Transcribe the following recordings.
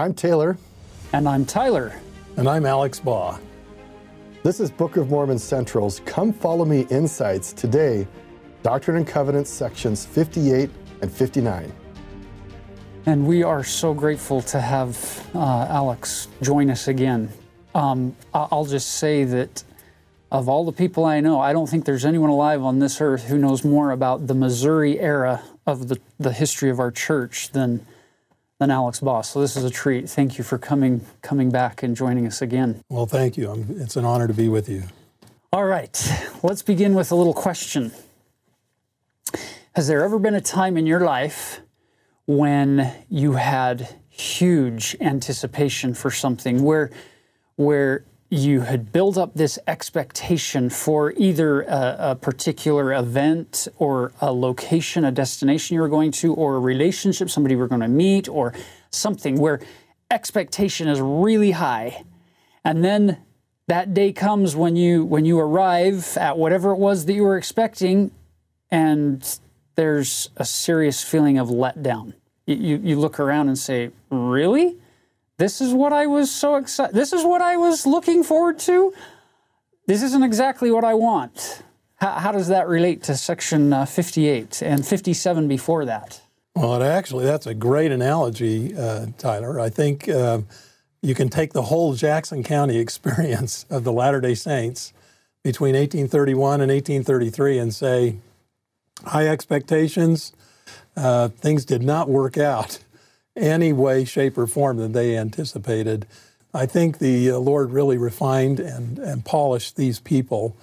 I'm Taylor. And I'm Tyler. And I'm Alex Baugh. This is Book of Mormon Central's Come Follow Me Insights. Today, Doctrine and Covenants sections 58 and 59. And we are so grateful to have uh, Alex join us again. Um, I'll just say that of all the people I know, I don't think there's anyone alive on this earth who knows more about the Missouri era of the, the history of our church than, than Alex Baugh. So this is a treat. Thank you for coming, coming back and joining us again. Well, thank you. I'm, it's an honor to be with you. All right, let's begin with a little question. Has there ever been a time in your life when you had huge anticipation for something where where you had built up this expectation for either a, a, particular event or a location, a destination you were going to, or a relationship, somebody you were going to meet, or something where expectation is really high. And then that day comes when you when you arrive at whatever it was that you were expecting, and there's a serious feeling of letdown. You, you look around and say, Really? This is what I was so excited. This is what I was looking forward to. This isn't exactly what I want. How, how does that relate to section uh, 58 and 57 before that? Well, actually, that's a great analogy, uh, Tyler. I think uh, you can take the whole Jackson County experience of the Latter day Saints between 1831 and 1833 and say, high expectations, uh, things did not work out any way, shape, or form that they anticipated. I think the uh, Lord really refined and, and polished these people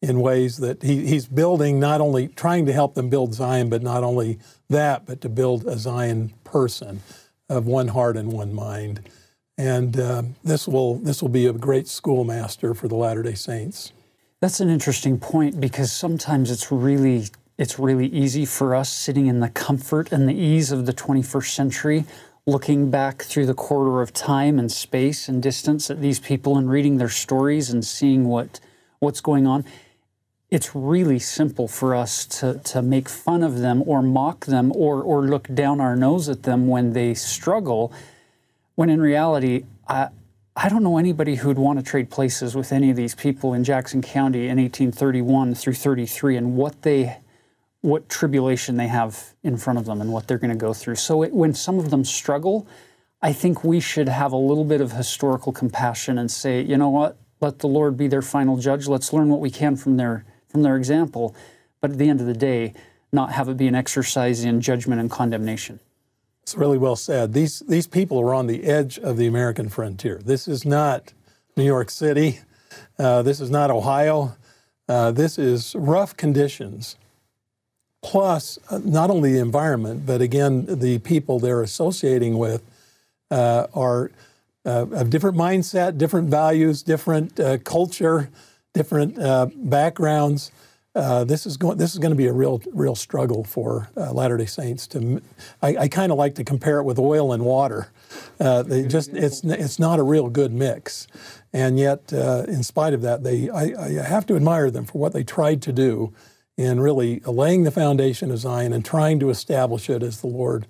in ways that he, He's building, not only trying to help them build Zion, but not only that, but to build a Zion person of one heart and one mind. And uh, this will this will be a great schoolmaster for the Latter Day Saints. That's an interesting point because sometimes it's really it's really easy for us sitting in the comfort and the ease of the 21st century, looking back through the corridor of time and space and distance at these people and reading their stories and seeing what, what's going on. It's really simple for us to, to make fun of them or mock them or, or look down our nose at them when they struggle, when in reality, I, I don't know anybody who'd want to trade places with any of these people in Jackson County in 1831 through 33 and what they what tribulation they have in front of them and what they're going to go through. So it, when some of them struggle, I think we should have a little bit of historical compassion and say, you know what, let the Lord be their final judge. Let's learn what we can from their from their example. But at the end of the day, not have it be an exercise in judgment and condemnation. It's really well said. These these people are on the edge of the American frontier. This is not New York City. Uh, this is not Ohio. Uh, this is rough conditions plus uh, not only the environment, but again, the people they're associating with uh, are uh, of different mindset, different values, different uh, culture, different uh, backgrounds. Uh, this is going. This is going to be a real, real struggle for Latter Day Saints. To, I, I kind of like to compare it with oil and water. they just, it's, it's not a real good mix, and yet, in spite of that, they, I, I have to admire them for what they tried to do in really laying the foundation of Zion and trying to establish it as the Lord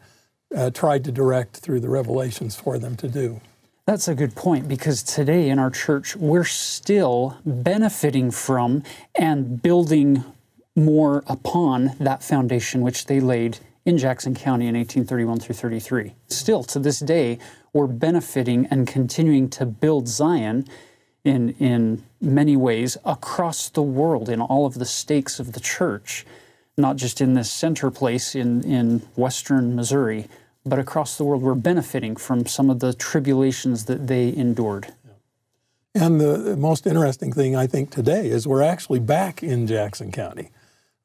uh, tried to direct through the revelations for them to do. That's a good point because today in our church, we're still benefiting from and building more upon that foundation which they laid in Jackson County in 1831 through 33. Still, to this day, we're benefiting and continuing to build Zion in, in many ways across the world in all of the stakes of the church, not just in this center place in, in western Missouri, but across the world. We're benefiting from some of the tribulations that they endured. And the most interesting thing I think today is we're actually back in Jackson County.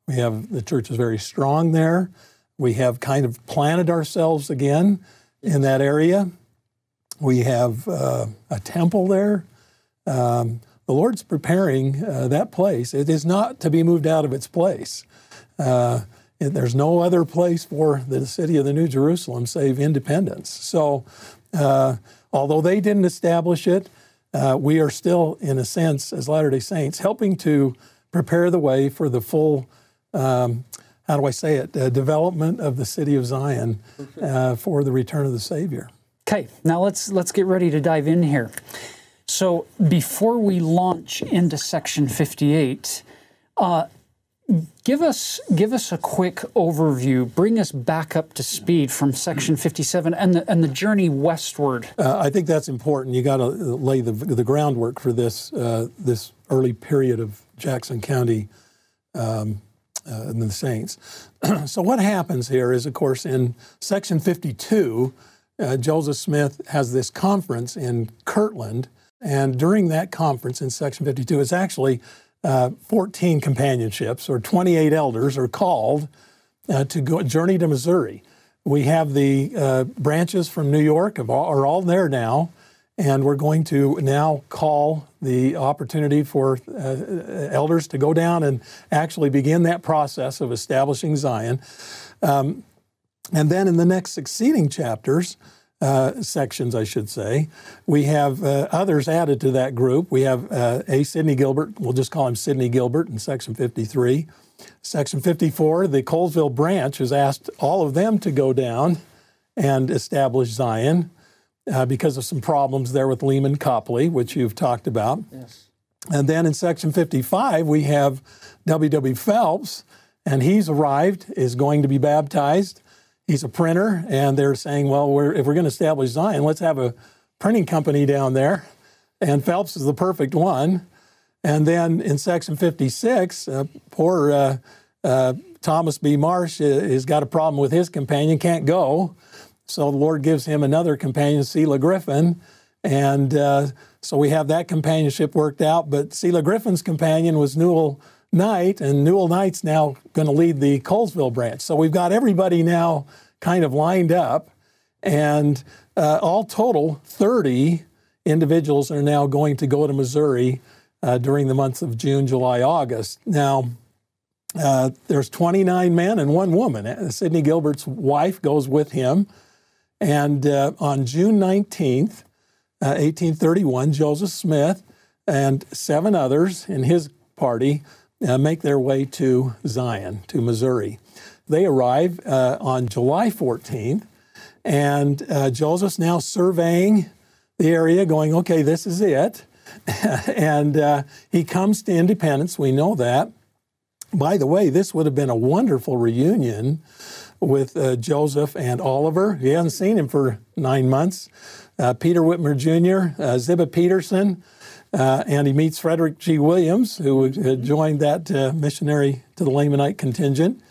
We have the church is very strong there. We have kind of planted ourselves again in that area. We have uh, a temple there. Um, the Lord's preparing uh, that place. It is not to be moved out of its place. Uh, there's no other place for the city of the New Jerusalem save independence. So, uh, although they didn't establish it, uh, we are still, in a sense, as Latter day Saints, helping to prepare the way for the full, um, how do I say it, uh, development of the city of Zion uh, for the return of the Savior. Okay, now let's let's get ready to dive in here. So before we launch into section 58, uh, give us give us a quick overview. Bring us back up to speed from section 57 and the and the journey westward. Uh, I think that's important. You got to lay the the groundwork for this uh, this early period of Jackson County. Um, uh, and the Saints. so, what happens here is, of course, in section 52, uh, Joseph Smith has this conference in Kirtland, and during that conference in section 52, it's actually uh, 14 companionships or 28 elders are called uh, to go journey to Missouri. We have the uh, branches from New York all, are all there now, and we're going to now call the opportunity for uh, elders to go down and actually begin that process of establishing Zion. Um, and then in the next succeeding chapters, uh, sections, I should say. We have uh, others added to that group. We have uh, A. Sidney Gilbert, we'll just call him Sidney Gilbert in section 53. Section 54, the Colesville branch has asked all of them to go down and establish Zion uh, because of some problems there with Leman Copley, which you've talked about. Yes. And then in section 55, we have W.W. Phelps, and he's arrived, is going to be baptized he's a printer, and they're saying, well, we're, if we're going to establish Zion, let's have a printing company down there. And Phelps is the perfect one. And then in section 56, uh, poor uh, uh, Thomas B. Marsh uh, has got a problem with his companion, can't go. So the Lord gives him another companion, Selah Griffin. And uh, so we have that companionship worked out. But Selah Griffin's companion was Newell Knight, and Newell Knight's now going to lead the Colesville branch. So we've got everybody now kind of lined up, and uh, all total, 30 individuals are now going to go to Missouri uh, during the months of June, July, August. Now, uh, there's 29 men and one woman. Uh, Sidney Gilbert's wife goes with him. And uh, on June 19th, 1831, uh, Joseph Smith and seven others in his party uh, make their way to Zion, to Missouri. They arrive uh, on July 14th, and uh, Joseph's now surveying the area, going, okay, this is it. and uh, he comes to Independence, we know that. By the way, this would have been a wonderful reunion with uh, Joseph and Oliver. He hasn't seen him for nine months. Uh, Peter Whitmer Jr., uh, Ziba Peterson, uh, and he meets Frederick G. Williams, who had joined that uh, missionary to the Lamanite contingent.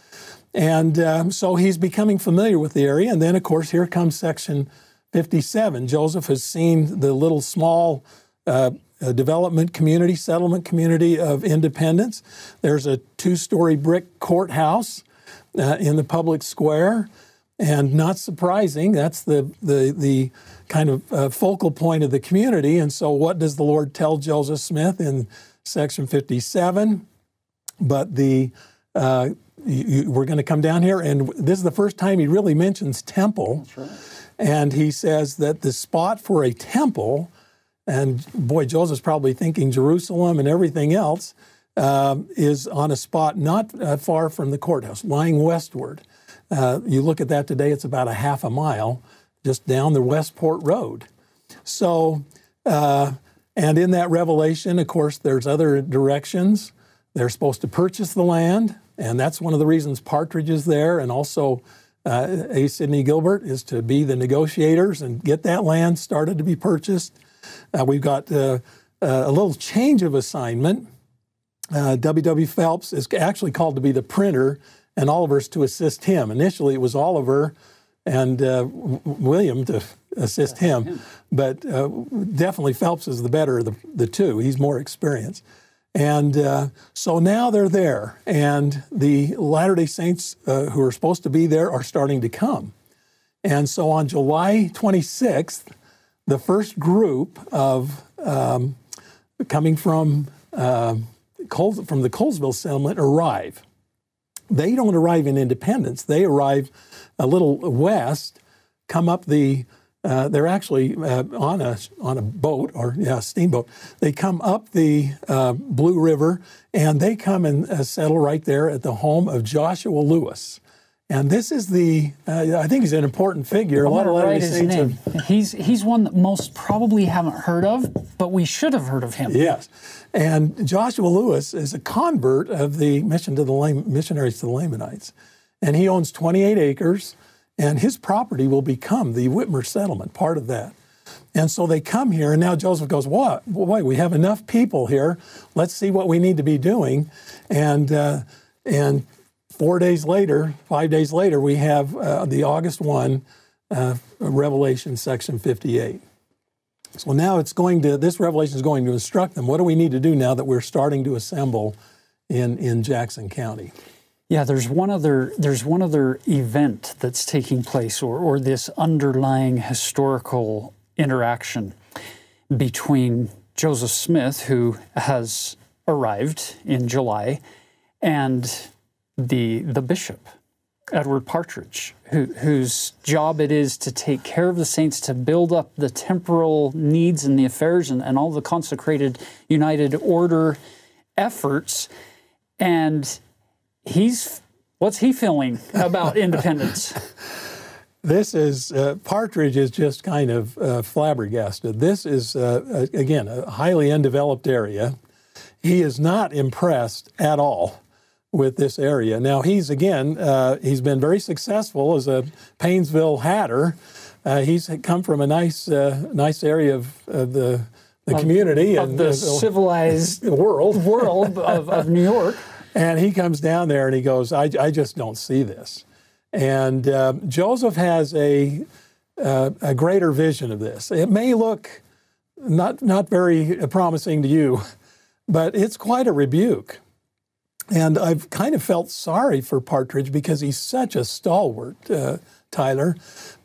And um, so he's becoming familiar with the area. And then, of course, here comes section 57. Joseph has seen the little small uh, uh development community, settlement community of Independence. There's a two story brick courthouse uh, in the public square. And not surprising, that's the, the, the kind of uh, focal point of the community. And so, what does the Lord tell Joseph Smith in section 57? But the uh, you, we're going to come down here, and this is the first time he really mentions temple. Right. And he says that the spot for a temple, and boy, Joseph's probably thinking Jerusalem and everything else, uh, is on a spot not uh, far from the courthouse, lying westward. Uh, you look at that today, it's about a half a mile just down the Westport Road. So, uh, and in that revelation, of course, there's other directions. They're supposed to purchase the land, and that's one of the reasons Partridge is there, and also uh, A. Sidney Gilbert is to be the negotiators and get that land started to be purchased. Uh, we've got uh, uh a little change of assignment. W.W. Phelps is actually called to be the printer, and Oliver's to assist him. Initially, it was Oliver and uh, William to assist him. But uh, definitely Phelps is the better of the, the two. He's more experienced. And uh, so now they're there, and the Latter day Saints uh, who are supposed to be there are starting to come. And so on July 26th, the first group of um, coming from, uh, from the Colesville settlement arrive. They don't arrive in Independence, they arrive a little west, come up the uh, they're actually uh, on a on a boat or yeah steamboat. They come up the uh, Blue River and they come and uh, settle right there at the home of Joshua Lewis. And this is the, uh, I think he's an important figure. A I'm lot of write his name. have He's he's one that most probably haven't heard of, but we should have heard of him. Yes, and Joshua Lewis is a convert of the mission to the Lam- missionaries to the Lamanites, and he owns 28 acres, and his property will become the Whitmer settlement, part of that. And so they come here, and now Joseph goes, "What? Wait, we have enough people here. Let's see what we need to be doing." And uh, and four days later, five days later, we have uh, the August one, uh, Revelation section 58. So now it's going to, this revelation is going to instruct them. What do we need to do now that we're starting to assemble in, in Jackson County? Yeah, there's one other there's one other event that's taking place, or or this underlying historical interaction between Joseph Smith, who has arrived in July, and the the bishop, Edward Partridge, who, whose job it is to take care of the saints, to build up the temporal needs and the affairs and, and all the consecrated United Order efforts. And he's what's he feeling about independence? This is, uh, Partridge is just kind of uh, flabbergasted. This is, uh, again, a highly undeveloped area. He is not impressed at all with this area. Now, he's, again, uh, he's been very successful as a Painesville hatter. Uh, he's come from a nice, uh, nice area of, of the, the community of and the civilized world. world of, of New York. And he comes down there and he goes, I, I just don't see this. And uh, Joseph has a, uh, a greater vision of this. It may look not, not very promising to you, but it's quite a rebuke. And I've kind of felt sorry for Partridge because he's such a stalwart, uh, Tyler.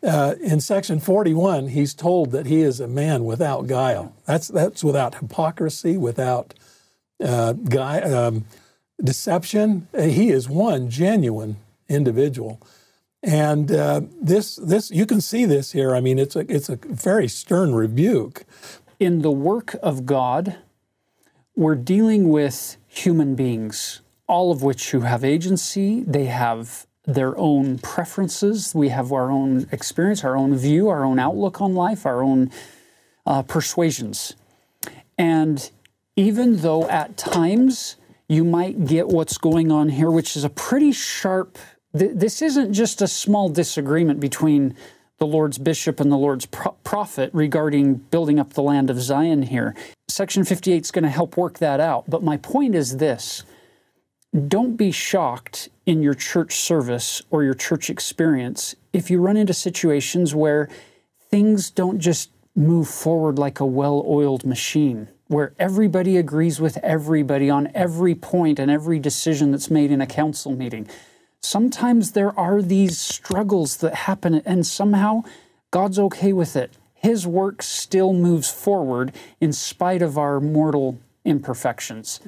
Uh, in section 41, he's told that he is a man without guile. That's, that's without hypocrisy, without uh, guy, um, deception. Uh, He is one genuine individual. And uh, this, this, you can see this here. I mean, it's a, it's a very stern rebuke. In the work of God, we're dealing with human beings, all of which who have agency. They have their own preferences. We have our own experience, our own view, our own outlook on life, our own uh, persuasions. And even though at times you might get what's going on here, which is a pretty sharp, th- this isn't just a small disagreement between the Lord's bishop and the Lord's pro- prophet regarding building up the land of Zion here. Section 58 is going to help work that out. But my point is this don't be shocked in your church service or your church experience if you run into situations where things don't just move forward like a well oiled machine, where everybody agrees with everybody on every point and every decision that's made in a council meeting. Sometimes there are these struggles that happen, and somehow God's okay with it. His work still moves forward in spite of our mortal imperfections.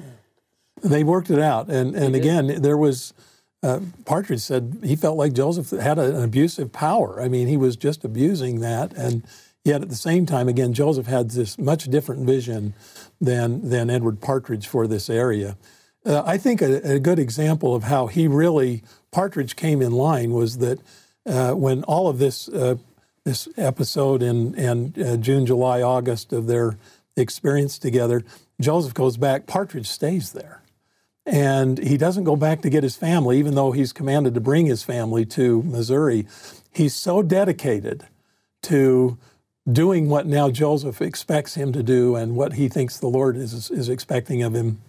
They worked it out. And, and again, there was, uh, Partridge said he felt like Joseph had a- an abusive power. I mean, he was just abusing that. And yet at the same time, again, Joseph had this much different vision than, than Edward Partridge for this area. Uh, I think a, a good example of how he really, Partridge came in line was that uh, when all of this, uh, this episode in, in uh, June, July, August of their experience together, Joseph goes back, Partridge stays there. And he doesn't go back to get his family, even though he's commanded to bring his family to Missouri. He's so dedicated to doing what now Joseph expects him to do and what he thinks the Lord is, is expecting of him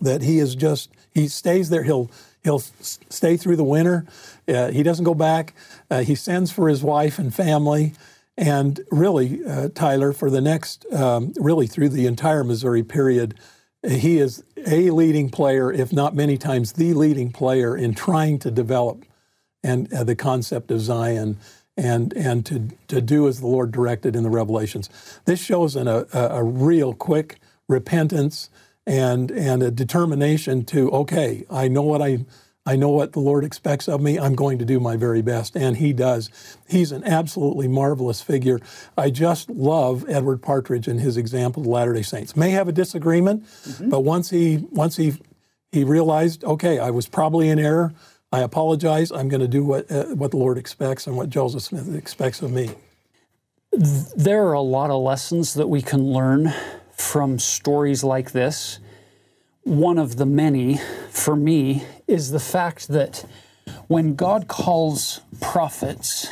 that he is just he stays there. He'll he'll stay through the winter. Uh, he doesn't go back. Uh, he sends for his wife and family. And really uh, tyler for the next um, really through the entire missouri period he is a leading player if not many times the leading player in trying to develop and uh, the concept of zion and and to to do as the lord directed in the revelations. This shows a, a a real quick repentance and and a determination to okay i know what i i know what the lord expects of me. I'm going to do my very best. And he does. He's an absolutely marvelous figure. I just love edward partridge and his example of the latter day saints. May have a disagreement but once he once he he realized okay i was probably in error. I apologize. I'm going to do what uh, what the Lord expects and what Joseph Smith expects of me. There are a lot of lessons that we can learn from stories like this. One of the many, for me, is the fact that when God calls prophets,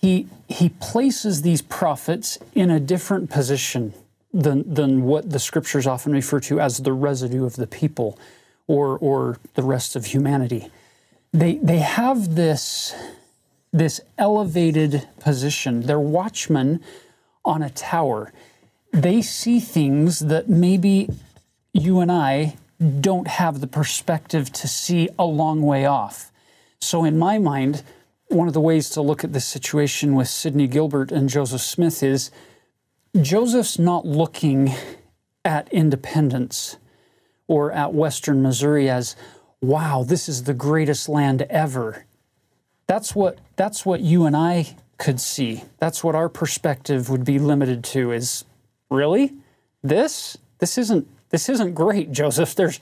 he, he places these prophets in a different position than, than what the scriptures often refer to as the residue of the people or, or the rest of humanity. They, they have this, this elevated position. They're watchmen on a tower. They see things that maybe you and I don't have the perspective to see a long way off. So, in my mind, one of the ways to look at this situation with Sidney Gilbert and Joseph Smith is Joseph's not looking at independence or at Western Missouri as, wow, this is the greatest land ever. That's what, that's what you and I could see. That's what our perspective would be limited to is really? This? This isn't this isn't great, Joseph. There's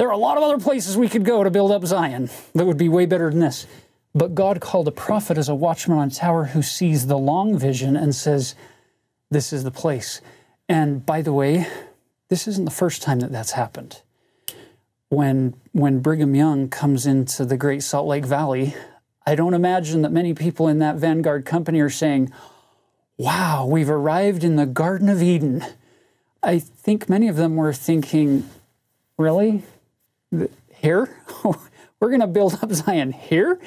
there are a lot of other places we could go to build up Zion that would be way better than this. But God called a prophet as a watchman on a tower who sees the long vision and says, This is the place. And by the way, this isn't the first time that that's happened. When, when Brigham Young comes into the Great Salt Lake Valley, I don't imagine that many people in that Vanguard company are saying, Wow, we've arrived in the Garden of Eden. I think many of them were thinking, Really? Here? We're going to build up Zion here?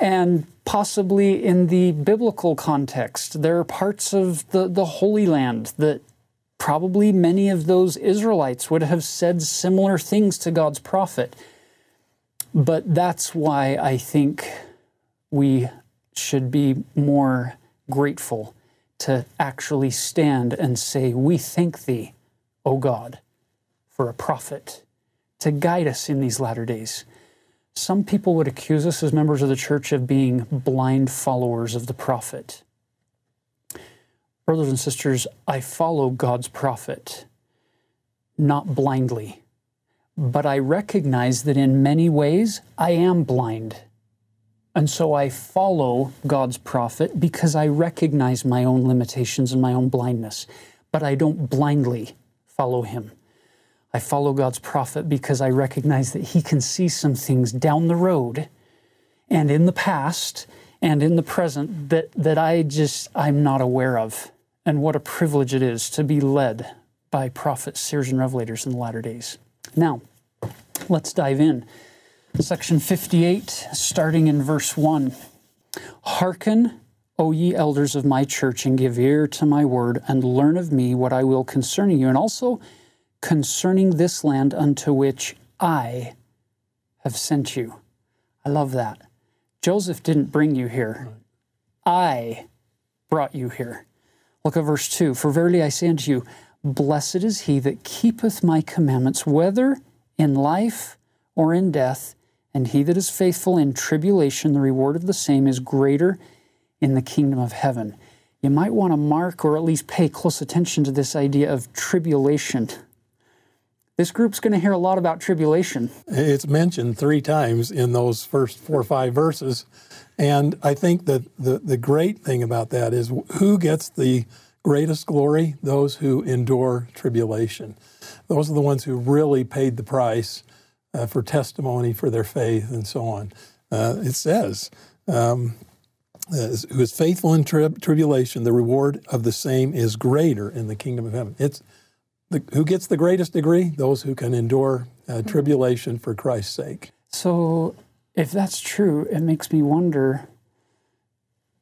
and possibly in the biblical context. There are parts of the, the Holy Land that probably many of those Israelites would have said similar things to God's prophet. But that's why I think we should be more grateful to actually stand and say, We thank thee, O God, for a prophet to guide us in these latter days. Some people would accuse us as members of the church of being blind followers of the prophet. Brothers and sisters, I follow God's prophet, not blindly, but I recognize that in many ways I am blind. And so I follow God's prophet because I recognize my own limitations and my own blindness, but I don't blindly follow him. I follow God's prophet because I recognize that he can see some things down the road and in the past and in the present that, that I just, I'm not aware of. And what a privilege it is to be led by prophets, seers, and revelators in the latter days. Now, let's dive in. Section 58, starting in verse 1. Hearken, O ye elders of my church, and give ear to my word, and learn of me what I will concerning you, and also concerning this land unto which I have sent you. I love that. Joseph didn't bring you here. I brought you here. Look at verse 2 For verily I say unto you, Blessed is he that keepeth my commandments, whether in life or in death, and he that is faithful in tribulation, the reward of the same is greater in the kingdom of heaven. You might want to mark or at least pay close attention to this idea of tribulation. This group's going to hear a lot about tribulation. It's mentioned three times in those first four or five verses. And I think that the, the great thing about that is who gets the greatest glory? Those who endure tribulation. Those are the ones who really paid the price uh, for testimony, for their faith, and so on. Uh, it says, um, who is faithful in trib- tribulation, the reward of the same is greater in the kingdom of heaven. It's the, who gets the greatest degree? Those who can endure uh, tribulation for Christ's sake. So, if that's true, it makes me wonder.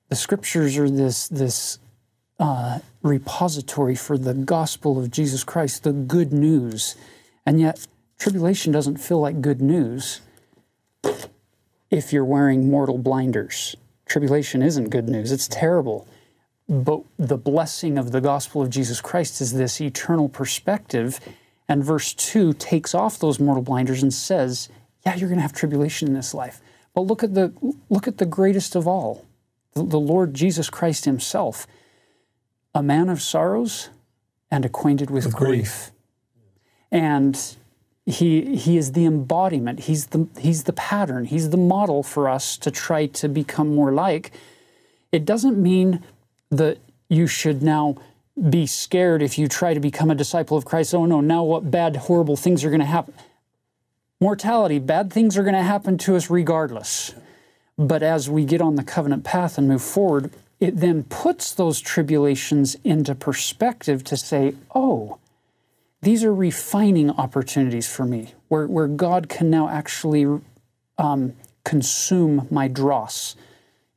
The scriptures are this this uh, repository for the gospel of Jesus Christ, the good news, and yet tribulation doesn't feel like good news if you're wearing mortal blinders. Tribulation isn't good news; it's terrible. But the blessing of the gospel of Jesus Christ is this eternal perspective. And verse 2 takes off those mortal blinders and says, Yeah, you're going to have tribulation in this life. But look at the, look at the greatest of all, the, the Lord Jesus Christ Himself, a man of sorrows and acquainted with, with grief. grief. And he, he is the embodiment. He's the, he's the pattern. He's the model for us to try to become more like. It doesn't mean that you should now be scared if you try to become a disciple of Christ. Oh no, now what bad, horrible things are going to happen? Mortality, bad things are going to happen to us regardless. But as we get on the covenant path and move forward, it then puts those tribulations into perspective to say, oh, these are refining opportunities for me, where, where God can now actually um, consume my dross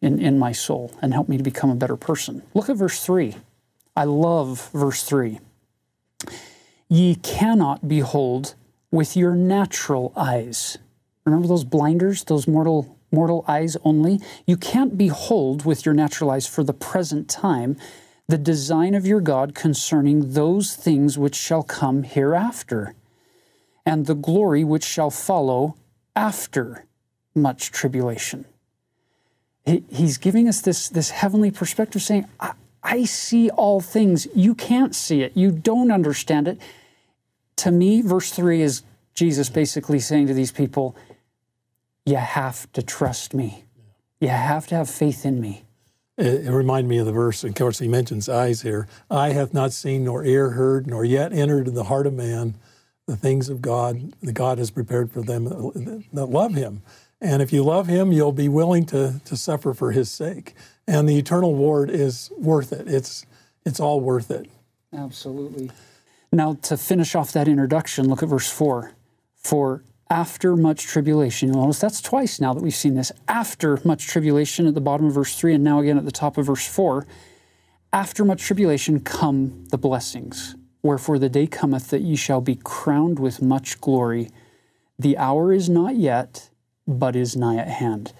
in, in my soul and help me to become a better person. Look at verse 3. I love verse 3. Ye cannot behold with your natural eyes. Remember those blinders, those mortal mortal eyes only? You can't behold with your natural eyes for the present time the design of your God concerning those things which shall come hereafter, and the glory which shall follow after much tribulation. He's giving us this, this heavenly perspective, saying, I, I see all things. You can't see it. You don't understand it. To me, verse 3 is Jesus basically saying to these people, You have to trust me. You have to have faith in me. It, it reminded me of the verse, of course, he mentions eyes here. Eye hath not seen, nor ear heard, nor yet entered in the heart of man the things of God that God has prepared for them that love him. And if you love him, you'll be willing to, to suffer for his sake. And the eternal reward is worth it. It's, it's all worth it. Absolutely. Now, to finish off that introduction, look at verse 4. For after much tribulation, you'll notice that's twice now that we've seen this. After much tribulation at the bottom of verse 3, and now again at the top of verse 4. After much tribulation come the blessings. Wherefore the day cometh that ye shall be crowned with much glory. The hour is not yet, but is nigh at hand.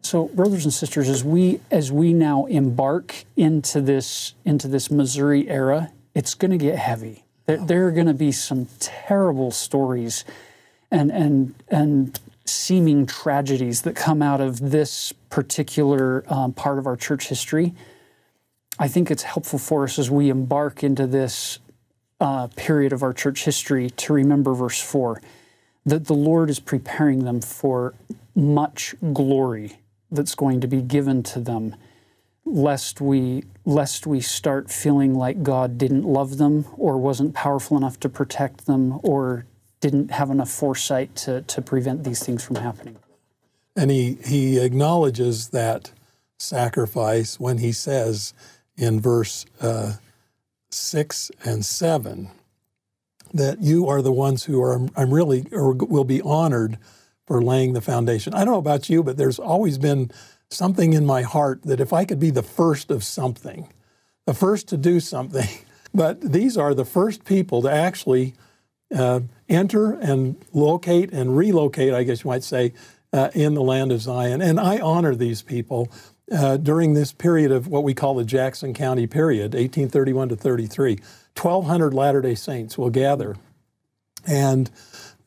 So, brothers and sisters, as we as we now embark into this into this Missouri era, it's going to get heavy. There, there are going to be some terrible stories and and and seeming tragedies that come out of this particular um, part of our church history. I think it's helpful for us as we embark into this uh, period of our church history to remember verse four that the Lord is preparing them for much glory that's going to be given to them lest we lest we start feeling like God didn't love them or wasn't powerful enough to protect them or didn't have enough foresight to, to prevent these things from happening. And he, he acknowledges that sacrifice when he says in verse uh, 6 and 7 that you are the ones who are, I'm really, or will be honored for laying the foundation. I don't know about you, but there's always been something in my heart that if I could be the first of something, the first to do something, but these are the first people to actually uh, enter and locate and relocate, I guess you might say, uh, in the land of Zion. And I honor these people uh, during this period of what we call the Jackson County period, 1831 to 33. 1,200 Latter day Saints will gather and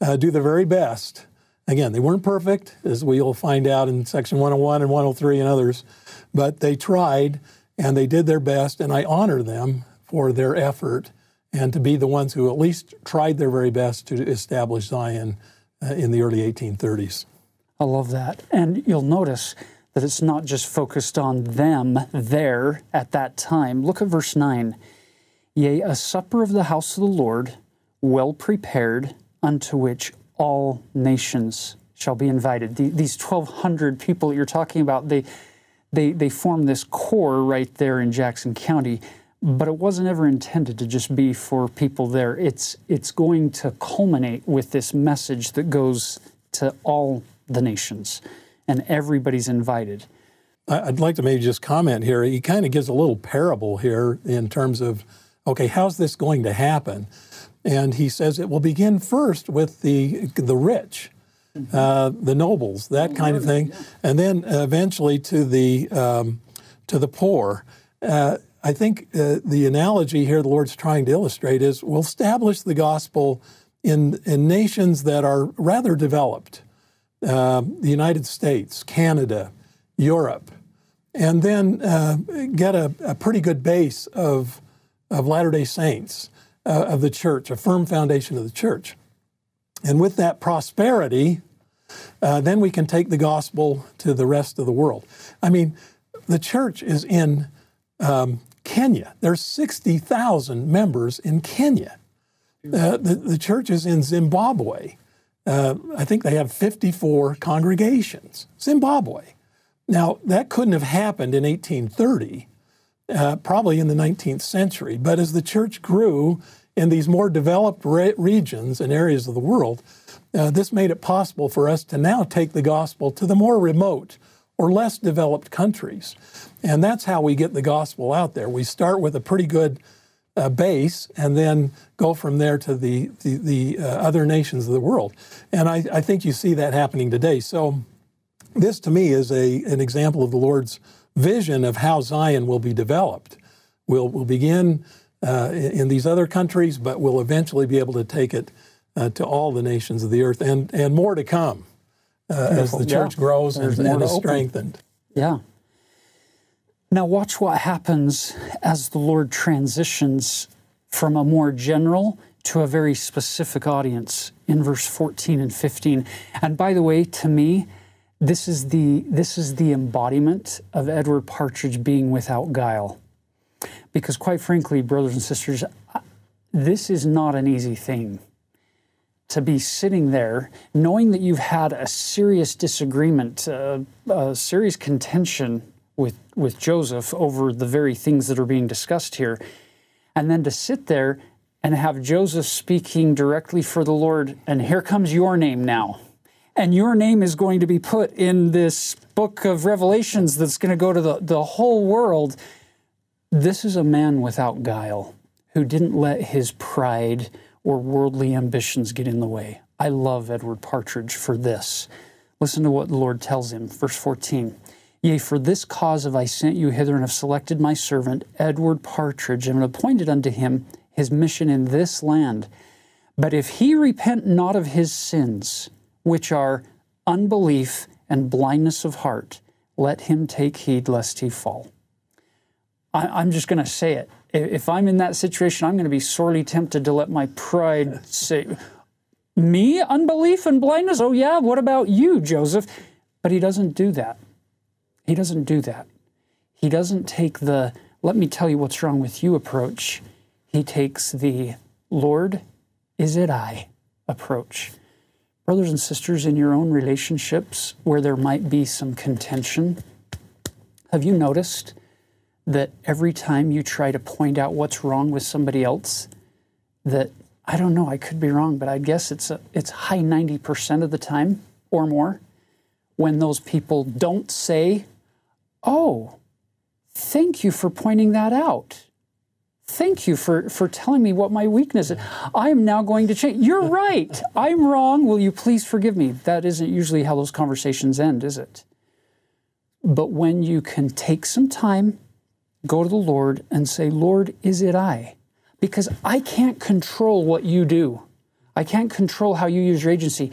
uh, do their very best. Again, they weren't perfect, as we'll find out in section 101 and 103 and others, but they tried and they did their best, and I honor them for their effort and to be the ones who at least tried their very best to establish Zion uh, in the early 1830s. I love that. And you'll notice that it's not just focused on them there at that time. Look at verse 9. Yea, a supper of the house of the Lord, well prepared, unto which all nations shall be invited. The, these 1,200 people that you're talking about, they, they, they form this core right there in Jackson County but it wasn't ever intended to just be for people there. It's it's going to culminate with this message that goes to all the nations, and everybody's invited. I'd like to maybe just comment here. He kind of gives a little parable here in terms of, okay, how's this going to happen? And he says it will begin first with the the rich, uh, the nobles, that kind of thing, and then eventually to the um, to the poor. Uh, I think uh, the analogy here the Lord's trying to illustrate is we'll establish the gospel in, in nations that are rather developed uh, the United States, Canada, Europe, and then uh, get a, a, pretty good base of, of Latter day Saints, uh, of the church, a firm foundation of the church. And with that prosperity, uh, then we can take the gospel to the rest of the world. I mean, the church is in um, Kenya. There's 60,000 members in Kenya. Uh, the, the church is in Zimbabwe. Uh, I think they have 54 congregations. Zimbabwe. Now, that couldn't have happened in 1830, uh, probably in the 19th century. But as the church grew in these more developed re- regions and areas of the world, uh, this made it possible for us to now take the gospel to the more remote or less developed countries. And that's how we get the gospel out there. We start with a pretty good uh, base and then go from there to the, the, the uh, other nations of the world. And I, I think you see that happening today. So, this to me is a, an example of the Lord's vision of how Zion will be developed. We'll, we'll begin uh, in, these other countries, but we'll eventually be able to take it uh, to all the nations of the earth and, and more to come Uh, as the church yeah. grows and, and is strengthened. Yeah. Now, watch what happens as the Lord transitions from a more general to a very specific audience in verse 14 and 15. And by the way, to me, this is the this is the embodiment of Edward Partridge being without guile. Because quite frankly, brothers and sisters, this is not an easy thing to be sitting there knowing that you've had a serious disagreement, uh, a serious contention with, with Joseph over the very things that are being discussed here, and then to sit there and have Joseph speaking directly for the Lord, and here comes your name now and your name is going to be put in this book of Revelations that's going to go to the, the whole world. This is a man without guile who didn't let his pride or worldly ambitions get in the way. I love Edward Partridge for this. Listen to what the Lord tells him, verse 14. Yea, for this cause have I sent you hither and have selected my servant Edward Partridge and appointed unto him his mission in this land. But if he repent not of his sins, which are unbelief and blindness of heart, let him take heed lest he fall. I, am just going to say it. If I'm in that situation, I'm going to be sorely tempted to let my pride say, Me, unbelief and blindness? Oh, yeah, what about you, Joseph? But he doesn't do that. He doesn't do that. He doesn't take the, let me tell you what's wrong with you approach. He takes the, Lord, is it I approach. Brothers and sisters, in your own relationships where there might be some contention, have you noticed that every time you try to point out what's wrong with somebody else, that I don't know, I could be wrong, but I guess it's a, it's high 90% of the time or more when those people don't say, "Oh, thank you for pointing that out." Thank you for, for telling me what my weakness is. I am now going to change. You're right. I'm wrong. Will you please forgive me? That isn't usually how those conversations end, is it? But when you can take some time, go to the Lord and say, Lord, is it I? Because I can't control what you do. I can't control how you use your agency,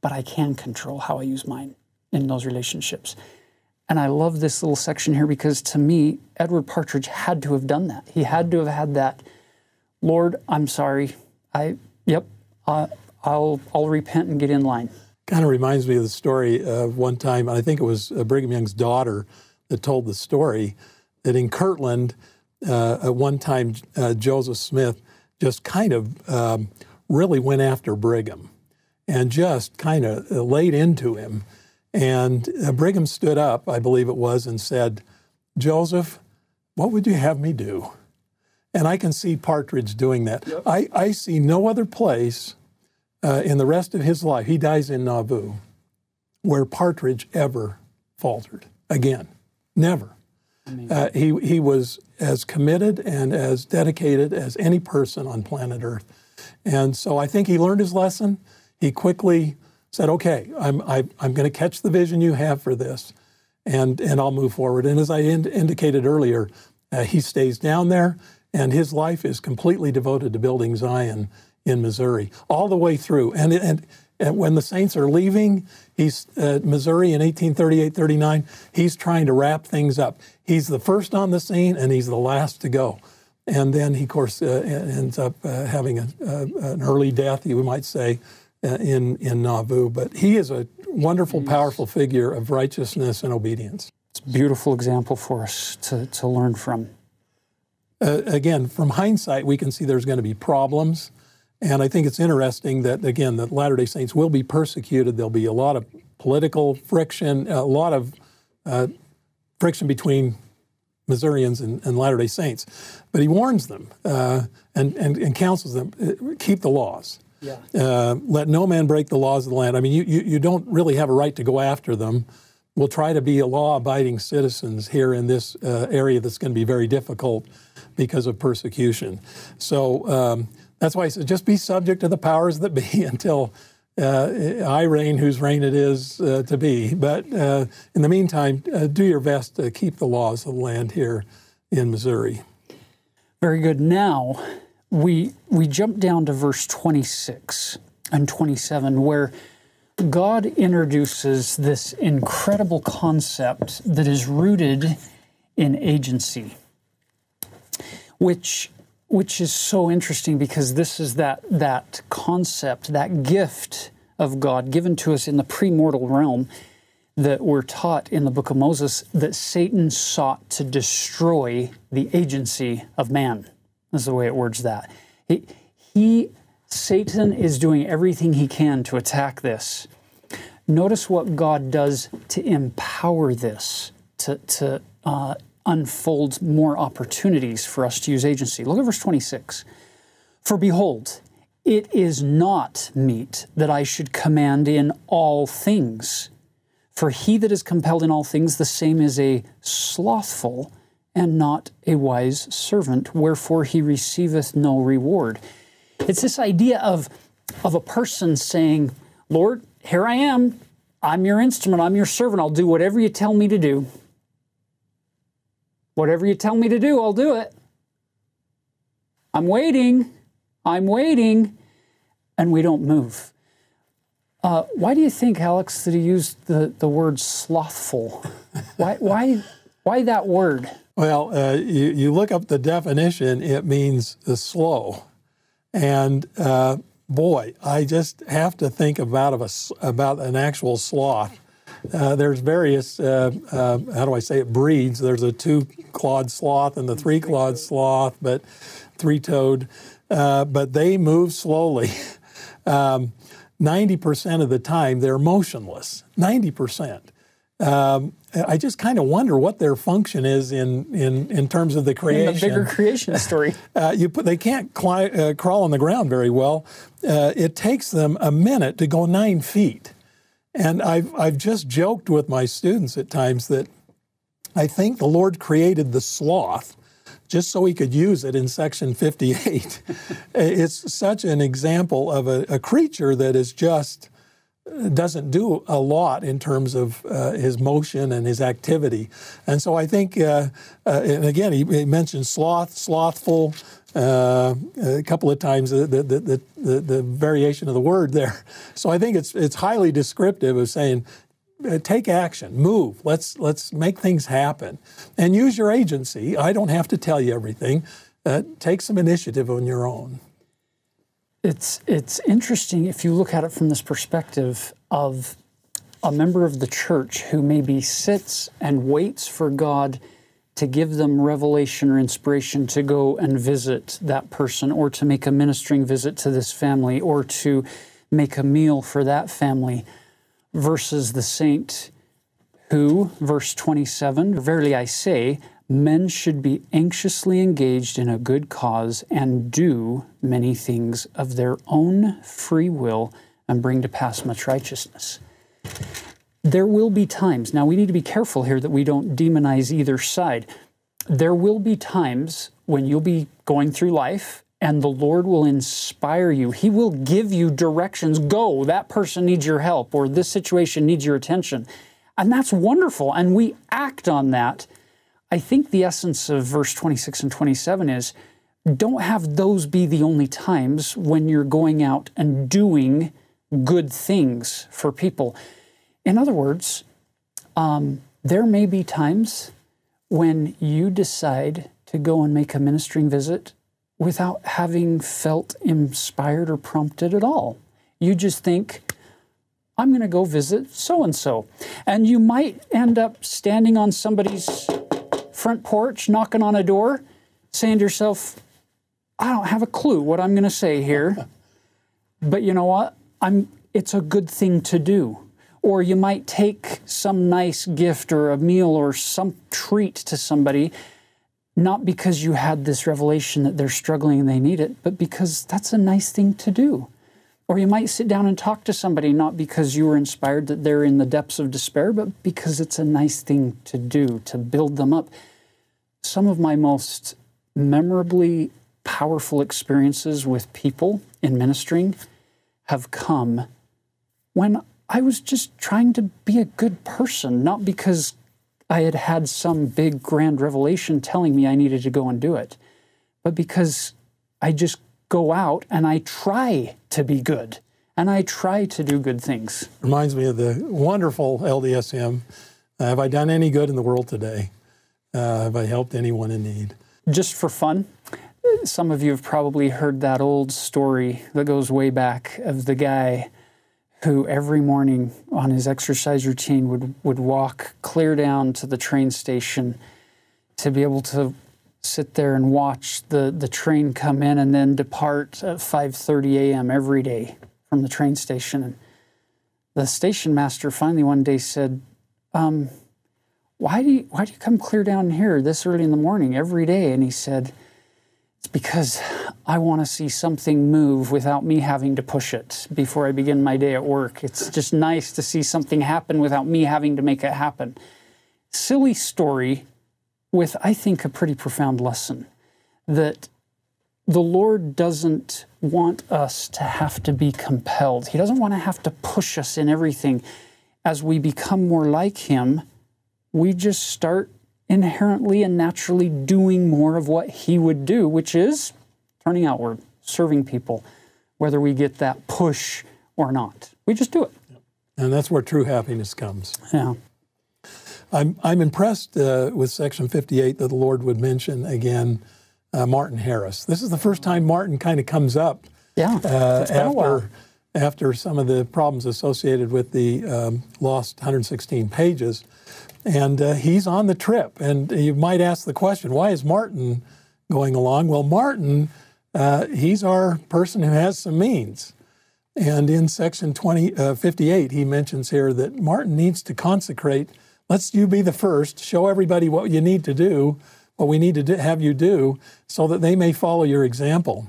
but I can control how I use mine in those relationships. And I love this little section here because to me, Edward Partridge had to have done that. He had to have had that, Lord, I'm sorry. I, yep, uh, I'll, I'll repent and get in line. Kind of reminds me of the story of one time, I think it was uh, Brigham Young's daughter that told the story that in Kirtland, uh, at one time, uh, Joseph Smith just kind of um, really went after Brigham and just kind of laid into him and uh, Brigham stood up, I believe it was, and said, Joseph, what would you have me do? And I can see Partridge doing that. Yep. I, I see no other place uh, in the rest of his life, he dies in Nauvoo, where Partridge ever faltered again. Never. Uh, he, he was as committed and as dedicated as any person on planet Earth. And so I think he learned his lesson. He quickly said, okay, I'm, I, am i am going to catch the vision you have for this and, and I'll move forward. And as I in, indicated earlier, uh, he stays down there and his life is completely devoted to building Zion in Missouri all the way through. And, and, and when the Saints are leaving, he's uh, Missouri in 1838 39, he's trying to wrap things up. He's the first on the scene and he's the last to go. And then he, of course, uh, ends up uh, having a, an early death, you might say, uh, in, in Nauvoo. But he is a wonderful, powerful figure of righteousness and obedience. It's a beautiful example for us to, to learn from. Uh, again, from hindsight, we can see there's going to be problems. And I think it's interesting that, again, the Latter day Saints will be persecuted. There'll be a lot of political friction, a lot of uh, friction between Missourians and, and Latter day Saints. But he warns them uh, and, and, and counsels them uh, keep the laws. Yeah. Uh, let no man break the laws of the land. I mean, you, you, you don't really have a right to go after them. We'll try to be law abiding citizens here in this uh, area that's going to be very difficult because of persecution. So um, that's why I said just be subject to the powers that be until uh, I reign whose reign it is uh, to be. But uh, in the meantime, uh, do your best to keep the laws of the land here in Missouri. Very good. Now we we jump down to verse 26 and 27 where God introduces this incredible concept that is rooted in agency, which which is so interesting because this is that that concept, that gift of God given to us in the premortal realm that we're taught in the book of Moses that Satan sought to destroy the agency of man. That's the way it words that. He, he Satan is doing everything he can to attack this. Notice what God does to empower this, to, to uh, unfold more opportunities for us to use agency. Look at verse 26. For behold, it is not meet that I should command in all things. For he that is compelled in all things, the same is a slothful and not a wise servant, wherefore he receiveth no reward. It's this idea of, of a person saying, Lord, here I am. I'm your instrument. I'm your servant. I'll do whatever you tell me to do. Whatever you tell me to do, I'll do it. I'm waiting. I'm waiting. And we don't move. Uh, why do you think, Alex, that he used the, the word slothful? why, why, why that word? Well, uh, you, you look up the definition, it means the slow. And uh, boy, I just have to think about, of a, about an actual sloth. Uh, there's various, uh, uh, how do I say it, breeds. There's a two clawed sloth and the three clawed sloth, but three toed. Uh, but they move slowly. um, 90% of the time, they're motionless. 90%. Um, I just kind of wonder what their function is in, in, in terms of the creation. In the bigger creation story. uh, you put, they can't cli- uh, crawl on the ground very well. Uh, it takes them a minute to go nine feet. And I've, I've just joked with my students at times that I think the Lord created the sloth just so he could use it in section 58. it's such an example of a, a creature that is just doesn't do a lot in terms of uh, his motion and his activity. And so I think, uh, uh, and again, he, he, mentioned sloth, slothful, uh, a couple of times the, the, the, the, the variation of the word there. So I think it's, it's highly descriptive of saying, uh, take action, move. Let's let's make things happen, and use your agency. I don't have to tell you everything. Uh, take some initiative on your own. It's it's interesting if you look at it from this perspective of a member of the church who maybe sits and waits for God to give them revelation or inspiration to go and visit that person or to make a ministering visit to this family or to make a meal for that family versus the saint who, verse 27, verily I say, men should be anxiously engaged in a good cause and do many things of their own free will and bring to pass much righteousness. There will be times, now we need to be careful here that we don't demonize either side. There will be times when you'll be going through life and the Lord will inspire you. He will give you directions. Go, that person needs your help, or this situation needs your attention. And that's wonderful. And we act on that. I think the essence of verse 26 and 27 is don't have those be the only times when you're going out and doing good things for people. In other words, um, there may be times when you decide to go and make a ministering visit without having felt inspired or prompted at all. You just think, I'm going to go visit so and so. And you might end up standing on somebody's front porch, knocking on a door, saying to yourself, I don't have a clue what I'm going to say here. but you know what? I'm it's a good thing to do. Or you might take some nice gift or a meal or some treat to somebody not because you had this revelation that they're struggling and they need it, but because that's a nice thing to do. Or you might sit down and talk to somebody not because you were inspired that they're in the depths of despair, but because it's a nice thing to do, to build them up. Some of my most memorably powerful experiences with people in ministering have come when I was just trying to be a good person, not because I had had some big grand revelation telling me I needed to go and do it, but because I just go out and I try to be good and I try to do good things. Reminds me of the wonderful LDS hymn. uh, Have I done any good in the world today? Uh, have I helped anyone in need? Just for fun, some of you have probably heard that old story that goes way back of the guy who every morning on his exercise routine would, would walk clear down to the train station to be able to sit there and watch the, the train come in and then depart at 5.30 a.m. every day from the train station. And the station master finally one day said, um, why, do you, why do you come clear down here this early in the morning every day? And he said, it's because I want to see something move without me having to push it before I begin my day at work. It's just nice to see something happen without me having to make it happen. Silly story, with, I think, a pretty profound lesson that the Lord doesn't want us to have to be compelled. He doesn't want to have to push us in everything. As we become more like Him, we just start inherently and naturally doing more of what He would do, which is turning outward, serving people, whether we get that push or not. We just do it. And that's where true happiness comes. Yeah. I'm, I'm impressed uh, with Section 58 that the Lord would mention again uh, Martin Harris. This is the first time Martin kind of comes up yeah, uh, after, after some of the problems associated with the um, lost 116 pages. And uh, he's on the trip. And you might ask the question why is Martin going along? Well, Martin, uh, he's our person who has some means. And in section 20, uh, 58, he mentions here that Martin needs to consecrate Let's you be the first, show everybody what you need to do, what we need to do, have you do, so that they may follow your example.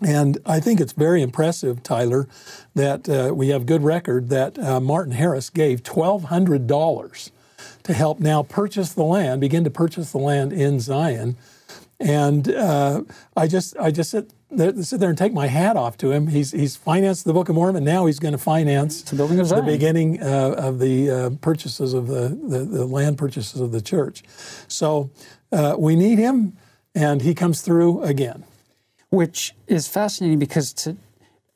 And I think it's very impressive, Tyler, that uh, we have good record that uh, Martin Harris gave $1,200 to help now purchase the land, begin to purchase the land in Zion. And uh, I just, I just sit there, sit there and take my hat off to him. He's, he's financed the Book of Mormon. Now he's going to finance the, building of the beginning uh, of the uh, purchases of the, the, the, land purchases of the church. So uh, we need him, and he comes through again. Which is fascinating because to,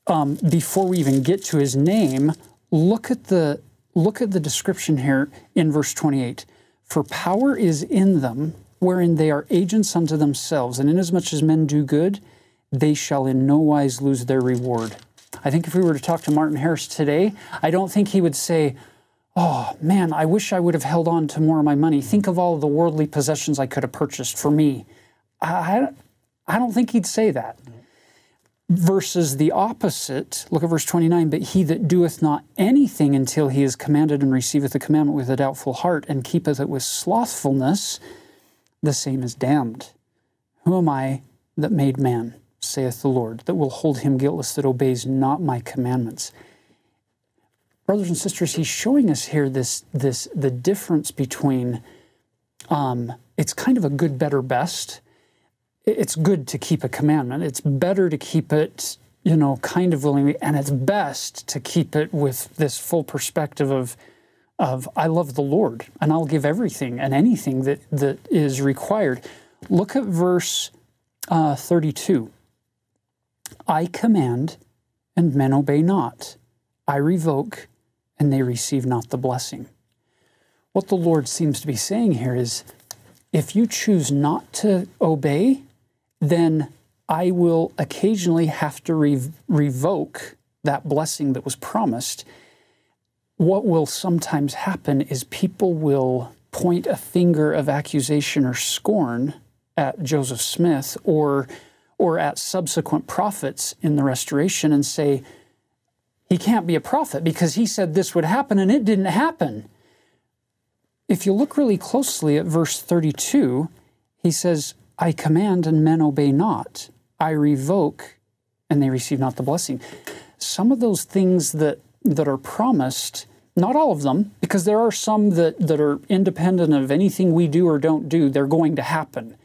um, before we even get to his name, look at the look at the description here in verse 28. For power is in them, wherein they are agents unto themselves, and inasmuch as men do good, they shall in no wise lose their reward. I think if we were to talk to Martin Harris today, I don't think he would say, Oh man, I wish I would have held on to more of my money. Think of all the worldly possessions I could have purchased for me. I, I don't think he'd say that. Versus the opposite, look at verse 29 But he that doeth not anything until he is commanded and receiveth the commandment with a doubtful heart and keepeth it with slothfulness, the same is damned. Who am I that made man? saith the Lord, that will hold him guiltless that obeys not my commandments. Brothers and sisters, he's showing us here this, this the difference between um, it's kind of a good, better, best. It's good to keep a commandment. It's better to keep it, you know, kind of willingly, and it's best to keep it with this full perspective of, of I love the Lord, and I'll give everything and anything that, that is required. Look at verse uh, 32. I command, and men obey not. I revoke, and they receive not the blessing. What the Lord seems to be saying here is if you choose not to obey, then I will occasionally have to re- revoke that blessing that was promised, what will sometimes happen is people will point a finger of accusation or scorn at Joseph Smith or or at subsequent prophets in the restoration and say he can't be a prophet because he said this would happen and it didn't happen. If you look really closely at verse 32, he says, I command and men obey not. I revoke and they receive not the blessing. Some of those things that, that are promised, not all of them, because there are some that, that are independent of anything we do or don't do, they're going to happen.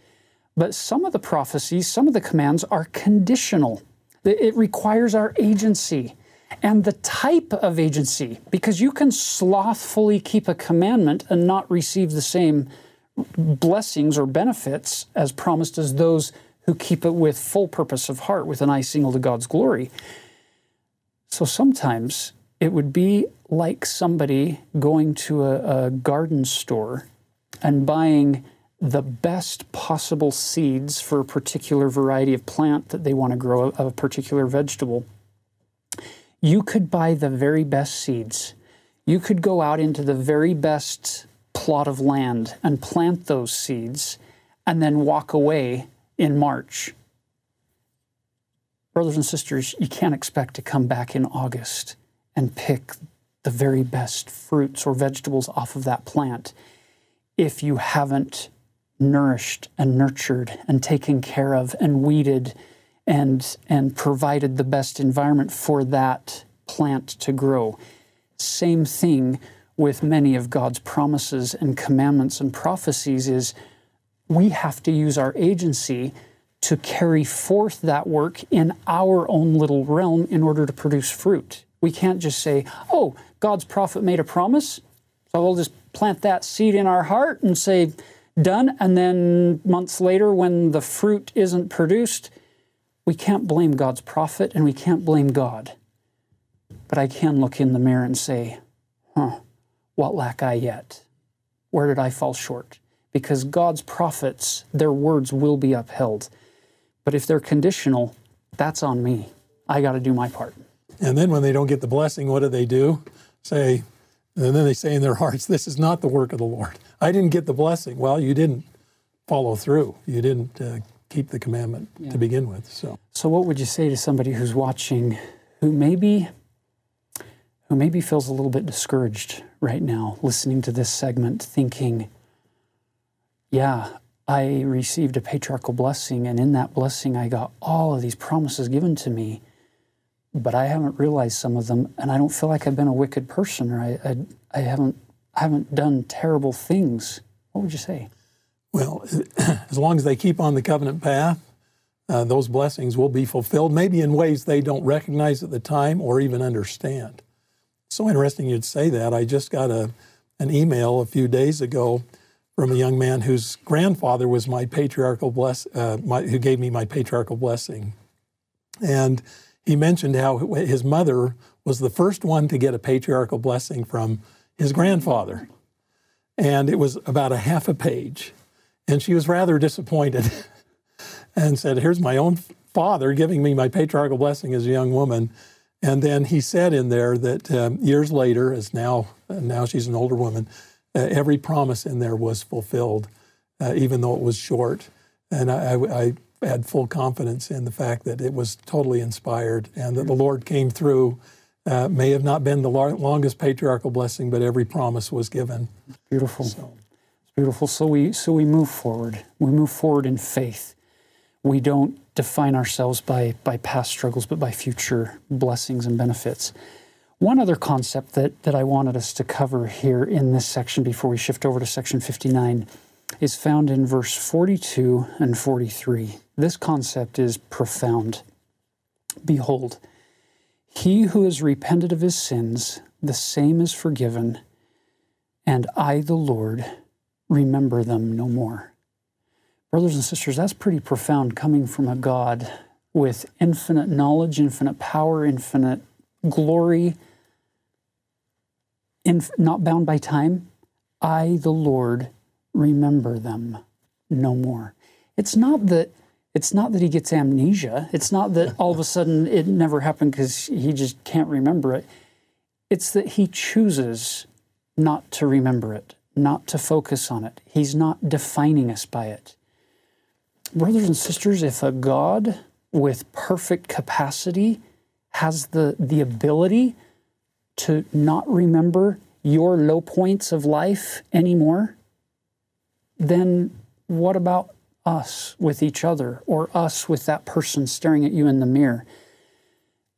But some of the prophecies, some of the commands are conditional. It requires our agency and the type of agency, because you can slothfully keep a commandment and not receive the same blessings or benefits as promised as those who keep it with full purpose of heart, with an eye single to God's glory. So sometimes it would be like somebody going to a, a garden store and buying the best possible seeds for a particular variety of plant that they want to grow, a particular vegetable. You could buy the very best seeds. You could go out into the very best plot of land and plant those seeds and then walk away in March. Brothers and sisters, you can't expect to come back in August and pick the very best fruits or vegetables off of that plant if you haven't nourished and nurtured and taken care of and weeded and, and provided the best environment for that plant to grow. Same thing with many of God's promises and commandments and prophecies is we have to use our agency to carry forth that work in our own little realm in order to produce fruit. We can't just say, oh, God's prophet made a promise, so we'll just plant that seed in our heart and say, done. And then months later, when the fruit isn't produced, we can't blame God's prophet and we can't blame God. But I can look in the mirror and say, huh, what lack I yet? Where did I fall short? Because God's prophets, their words will be upheld. But if they're conditional, that's on me. I got to do my part. And then when they don't get the blessing, what do they do? Say, and then they say in their hearts, This is not the work of the Lord. I didn't get the blessing. Well, you didn't follow through. You didn't uh, keep the commandment yeah. to begin with. So, so what would you say to somebody who's watching, who maybe, who maybe feels a little bit discouraged right now, listening to this segment, thinking, "Yeah, I received a patriarchal blessing, and in that blessing, I got all of these promises given to me." But I haven't realized some of them, and I don't feel like I've been a wicked person, or I, I, I haven't I haven't done terrible things, what would you say? Well, as long as they keep on the covenant path, uh, those blessings will be fulfilled, maybe in ways they don't recognize at the time or even understand. So interesting you'd say that. I just got a, an email a few days ago from a young man whose grandfather was my patriarchal bless, uh, my, who gave me my patriarchal blessing, and he mentioned how his mother was the first one to get a patriarchal blessing from his grandfather. And it was about a half a page. And she was rather disappointed and said, Here's my own father giving me my patriarchal blessing as a young woman. And then he said in there that um, years later, as now, uh, now she's an older woman, uh, every promise in there was fulfilled, uh, even though it was short. And I, I, I, had full confidence in the fact that it was totally inspired and that the Lord came through uh, may have not been the longest patriarchal blessing, but every promise was given. Beautiful. So. It's beautiful. So we so we move forward. We move forward in faith. We don't define ourselves by by past struggles, but by future blessings and benefits. One other concept that, that I wanted us to cover here in this section before we shift over to section 59 is found in verse 42 and 43. This concept is profound. Behold, he who has repented of his sins, the same is forgiven, and I, the Lord, remember them no more. Brothers and sisters, that's pretty profound coming from a God with infinite knowledge, infinite power, infinite glory, inf- not bound by time. I, the Lord, remember them no more. It's not that It's not that he gets amnesia. It's not that all of a sudden it never happened because he just can't remember it. It's that he chooses not to remember it, not to focus on it. He's not defining us by it. Brothers and sisters, if a God with perfect capacity has the, the ability to not remember your low points of life anymore, then what about us with each other or us with that person staring at you in the mirror?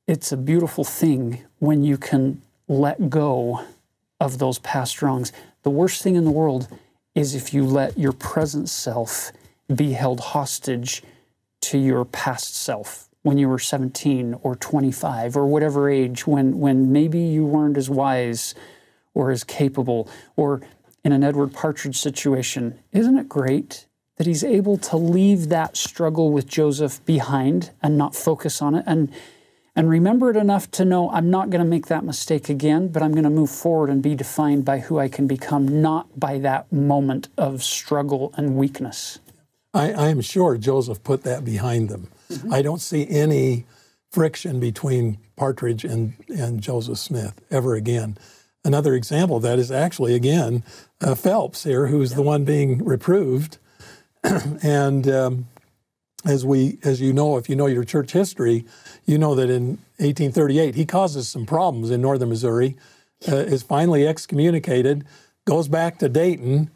It's a beautiful thing when you can let go of those past wrongs. The worst thing in the world is if you let your present self be held hostage to your past self when you were 17 or 25 or whatever age when when maybe you weren't as wise or as capable or in an Edward Partridge situation isn't it great that he's able to leave that struggle with Joseph behind and not focus on it and and remember it enough to know I'm not going to make that mistake again, but I'm going to move forward and be defined by who I can become, not by that moment of struggle and weakness. I, I am sure Joseph put that behind them. Mm-hmm. I don't see any friction between Partridge and, and Joseph Smith ever again. Another example of that is actually, again, uh, Phelps here, who's yeah. the one being reproved. and um, as we, as you know, if you know your church history, you know that in 1838 he causes some problems in northern Missouri, uh, is finally excommunicated, goes back to Dayton,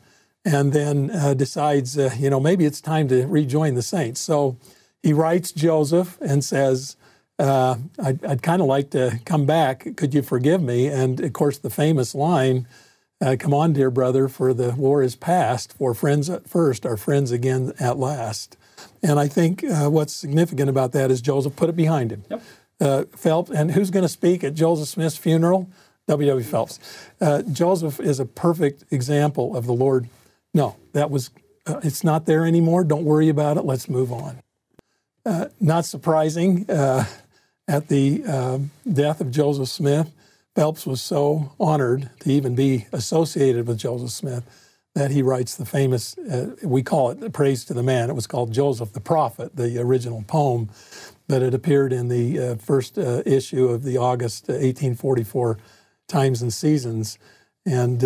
and then uh, decides, uh, you know, maybe it's time to rejoin the saints. So he writes Joseph and says, uh, I'd, I'd kind of like to come back. Could you forgive me? And of course, the famous line, uh, Come on, dear brother, for the war is past, for friends at first are friends again at last. And I think uh, what's significant about that is Joseph put it behind him. Yep. Uh, Phelps, and who's going to speak at Joseph Smith's funeral? W. W. Phelps. Uh, Joseph is a perfect example of the Lord. No, that was, uh, it's not there anymore. Don't worry about it. Let's move on. Uh, not surprising, uh, at the um, death of Joseph Smith, Phelps was so honored to even be associated with Joseph Smith that he writes the famous, uh, we call it Praise to the Man. It was called Joseph the Prophet, the original poem, but it appeared in the uh, first uh, issue of the August 1844 uh, Times and Seasons. And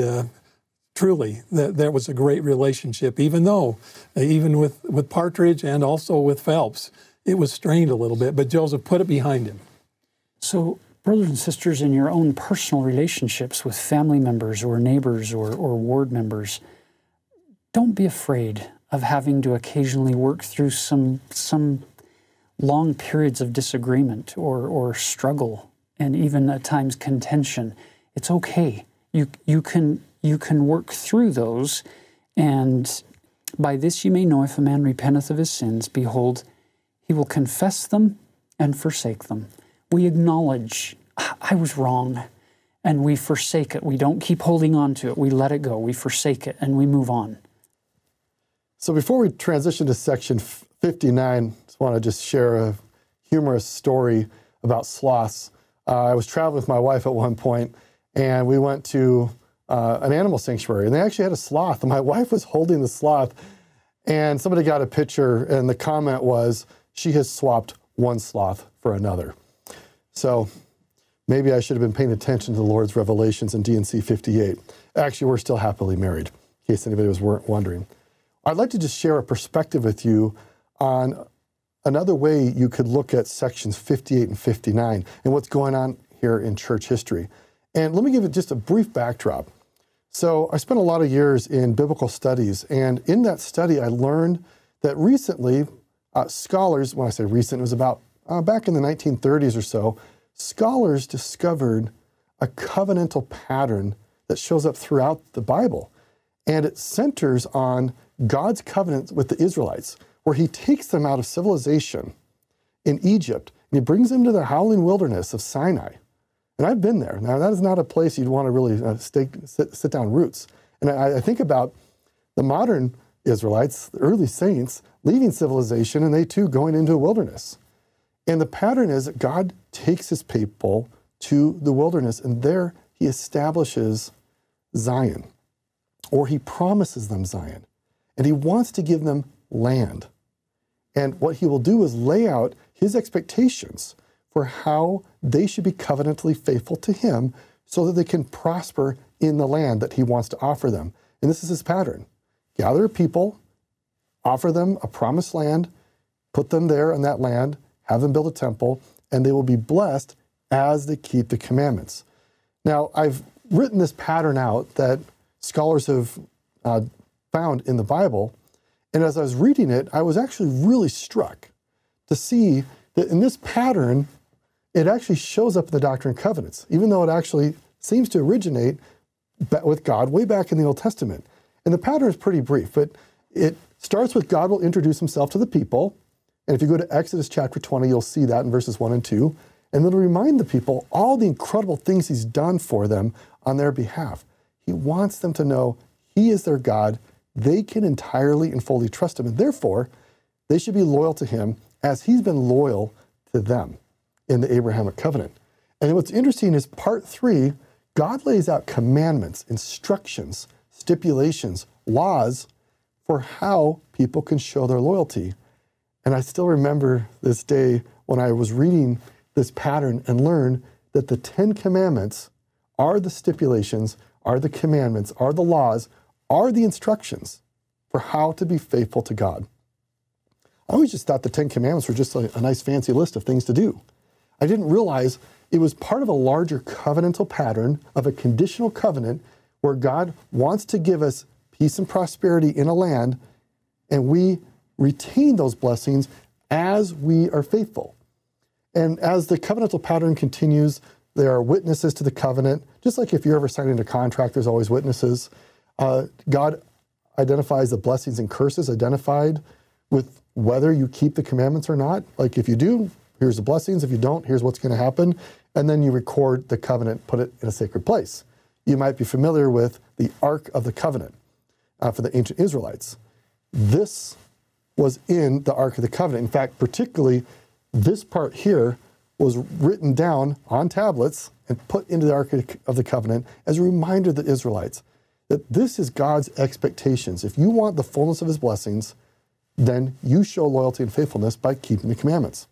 truly, that, that was a great relationship, even though, even with, with Partridge and also with Phelps, it was strained a little bit, but Joseph put it behind him. So, brothers and sisters, in your own personal relationships with family members or neighbors or, or ward members, don't be afraid of having to occasionally work through some some long periods of disagreement or, or struggle and even at times contention. It's okay. You you can you can work through those and by this you may know if a man repenteth of his sins, behold, he will confess them and forsake them. We acknowledge I was wrong and we forsake it. We don't keep holding on to it. We let it go. We forsake it and we move on. So before we transition to section 59, I just want to just share a humorous story about sloths. Uh, I was traveling with my wife at one point, and we went to uh, an animal sanctuary, and they actually had a sloth. And my wife was holding the sloth, and somebody got a picture, and the comment was, "She has swapped one sloth for another." So maybe I should have been paying attention to the Lord's revelations in D&C 58. Actually, we're still happily married, in case anybody was wondering. I'd like to just share a perspective with you on another way you could look at sections 58 and 59 and what's going on here in church history. And let me give it just a brief backdrop. So, I spent a lot of years in biblical studies, and in that study, I learned that recently, uh, scholars, when I say recent, it was about uh, back in the 1930s or so, scholars discovered a covenantal pattern that shows up throughout the Bible. And it centers on God's covenant with the Israelites, where he takes them out of civilization in Egypt and he brings them to the howling wilderness of Sinai. And I've been there. Now, that is not a place you'd want to really uh, sit, sit, down roots. And I, I think about the modern Israelites, the early saints, leaving civilization and they too going into a wilderness. And the pattern is that God takes his people to the wilderness and there he establishes Zion, or he promises them Zion and he wants to give them land. And what he will do is lay out his expectations for how they should be covenantally faithful to him so that they can prosper in the land that he wants to offer them. And this is his pattern gather people, offer them a promised land, put them there in that land, have them build a temple, and they will be blessed as they keep the commandments. Now, I've written this pattern out that scholars have uh, found in the Bible. And as I was reading it, I was actually really struck to see that in this pattern, it actually shows up in the Doctrine and Covenants, even though it actually seems to originate with God way back in the Old Testament. And the pattern is pretty brief, but it starts with God will introduce himself to the people. And if you go to Exodus chapter 20, you'll see that in verses 1 and 2. And then remind the people all the incredible things he's done for them on their behalf. He wants them to know he is their God. They can entirely and fully trust him. And therefore, they should be loyal to him as he's been loyal to them in the Abrahamic covenant. And what's interesting is part three, God lays out commandments, instructions, stipulations, laws for how people can show their loyalty. And I still remember this day when I was reading this pattern and learned that the Ten Commandments are the stipulations, are the commandments, are the laws, are the instructions for how to be faithful to God. I always just thought the Ten Commandments were just a, a nice fancy list of things to do. I didn't realize it was part of a larger covenantal pattern of a conditional covenant where God wants to give us peace and prosperity in a land, and we retain those blessings as we are faithful. And as the covenantal pattern continues, there are witnesses to the covenant. Just like if you're ever signing a contract, there's always witnesses. Uh, God identifies the blessings and curses identified with whether you keep the commandments or not. Like if you do, here's the blessings. If you don't, here's what's going to happen. And then you record the covenant, put it in a sacred place. You might be familiar with the Ark of the Covenant uh, for the ancient Israelites. This was in the Ark of the Covenant. In fact, particularly this part here was written down on tablets and put into the Ark of the Covenant as a reminder to the Israelites that this is God's expectations. If you want the fullness of his blessings, then you show loyalty and faithfulness by keeping the commandments.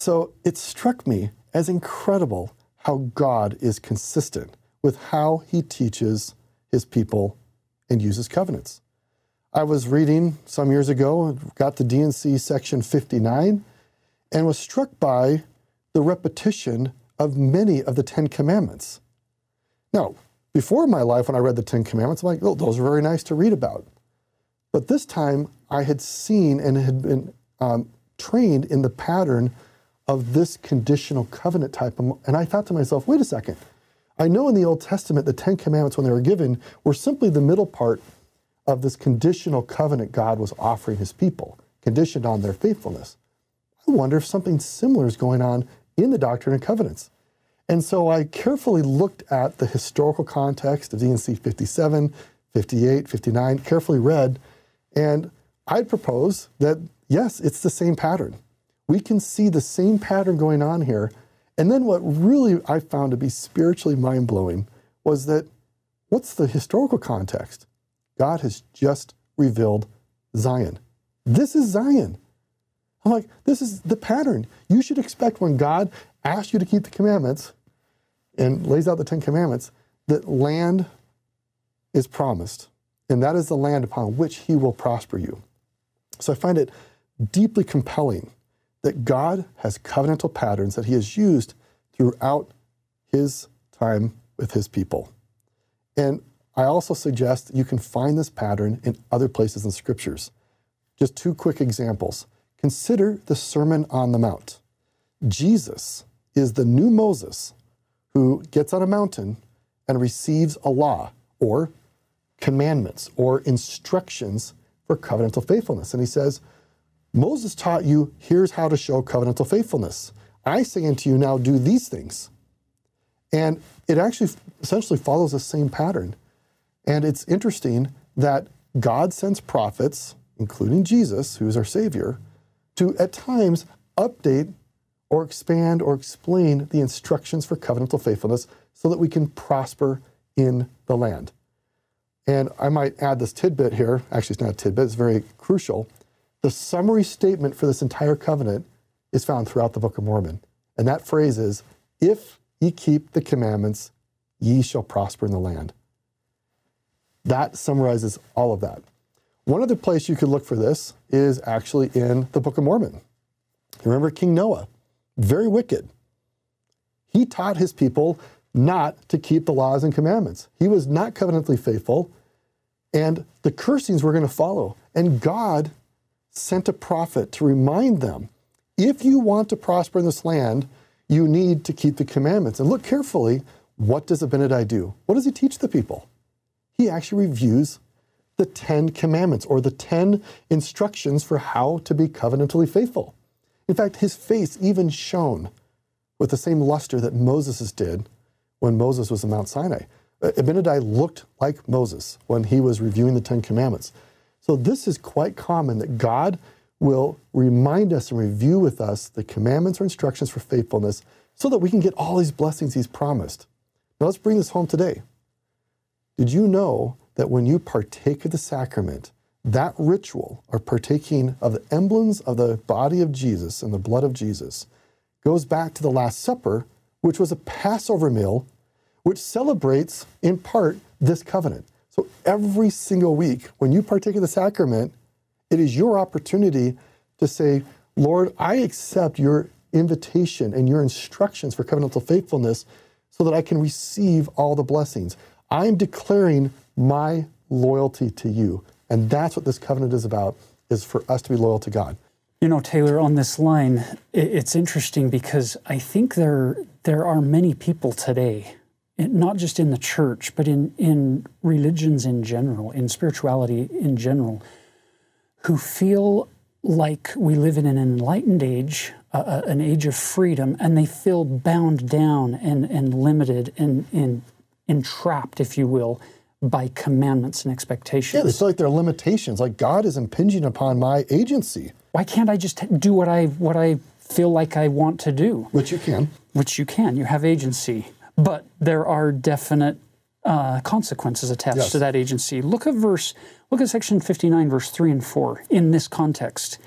So it struck me as incredible how God is consistent with how he teaches his people and uses covenants. I was reading some years ago, got to D&C section 59, and was struck by the repetition of many of the Ten Commandments. Now, before my life, when I read the Ten Commandments, I'm like, oh, those are very nice to read about. But this time, I had seen and had been um, trained in the pattern of this conditional covenant type. Um, and I thought to myself, wait a second. I know in the Old Testament, the Ten Commandments, when they were given, were simply the middle part of this conditional covenant God was offering his people, conditioned on their faithfulness. I wonder if something similar is going on in the Doctrine and Covenants. And so I carefully looked at the historical context of D&C 57, 58, 59, carefully read, and I'd propose that yes, it's the same pattern. We can see the same pattern going on here. And then what really I found to be spiritually mind blowing was that what's the historical context? God has just revealed Zion. This is Zion. I'm like, this is the pattern. You should expect when God asks you to keep the commandments and lays out the Ten Commandments, that land is promised. And that is the land upon which he will prosper you. So I find it deeply compelling that God has covenantal patterns that he has used throughout his time with his people. And I also suggest you can find this pattern in other places in scriptures. Just two quick examples. Consider the Sermon on the Mount. Jesus is the new Moses who gets on a mountain and receives a law or commandments or instructions for covenantal faithfulness. And he says, Moses taught you, here's how to show covenantal faithfulness. I say unto you now, do these things. And it actually essentially follows the same pattern. And it's interesting that God sends prophets, including Jesus, who is our Savior, to at times update or expand or explain the instructions for covenantal faithfulness so that we can prosper in the land. And I might add this tidbit here. Actually, it's not a tidbit, it's very crucial. The summary statement for this entire covenant is found throughout the Book of Mormon. And that phrase is, if ye keep the commandments, ye shall prosper in the land. That summarizes all of that. One other place you could look for this is actually in the Book of Mormon. Remember King Noah, very wicked. He taught his people not to keep the laws and commandments. He was not covenantally faithful, and the cursings were going to follow. And God sent a prophet to remind them if you want to prosper in this land, you need to keep the commandments. And look carefully, what does Abinadi do? What does he teach the people? He actually reviews the Ten Commandments or the Ten instructions for how to be covenantally faithful. In fact, his face even shone with the same luster that Moses' did when Moses was at Mount Sinai. Uh, Abinadi looked like Moses when he was reviewing the Ten Commandments. So this is quite common that God will remind us and review with us the commandments or instructions for faithfulness so that we can get all these blessings he's promised. Now let's bring this home today. Did you know that when you partake of the sacrament, that ritual or partaking of the emblems of the body of Jesus and the blood of Jesus goes back to the Last Supper, which was a Passover meal, which celebrates in part this covenant. So every single week, when you partake of the sacrament, it is your opportunity to say, Lord, I accept your invitation and your instructions for covenantal faithfulness so that I can receive all the blessings. I am declaring my loyalty to you. And that's what this covenant is about, is for us to be loyal to God. You know, Taylor, on this line, it's interesting because I think there, there are many people today, not just in the church, but in, in religions in general, in spirituality in general, who feel like we live in an enlightened age, uh, an age of freedom, and they feel bound down and, and limited and, and entrapped, if you will, by commandments and expectations. Yeah, they feel like there are limitations, like God is impinging upon my agency. Why can't I just do what I what I feel like I want to do? Which you can. Which you can. You have agency, but there are definite uh, consequences attached yes. to that agency. Look at verse. Look at section fifty nine, verse three and four. In this context,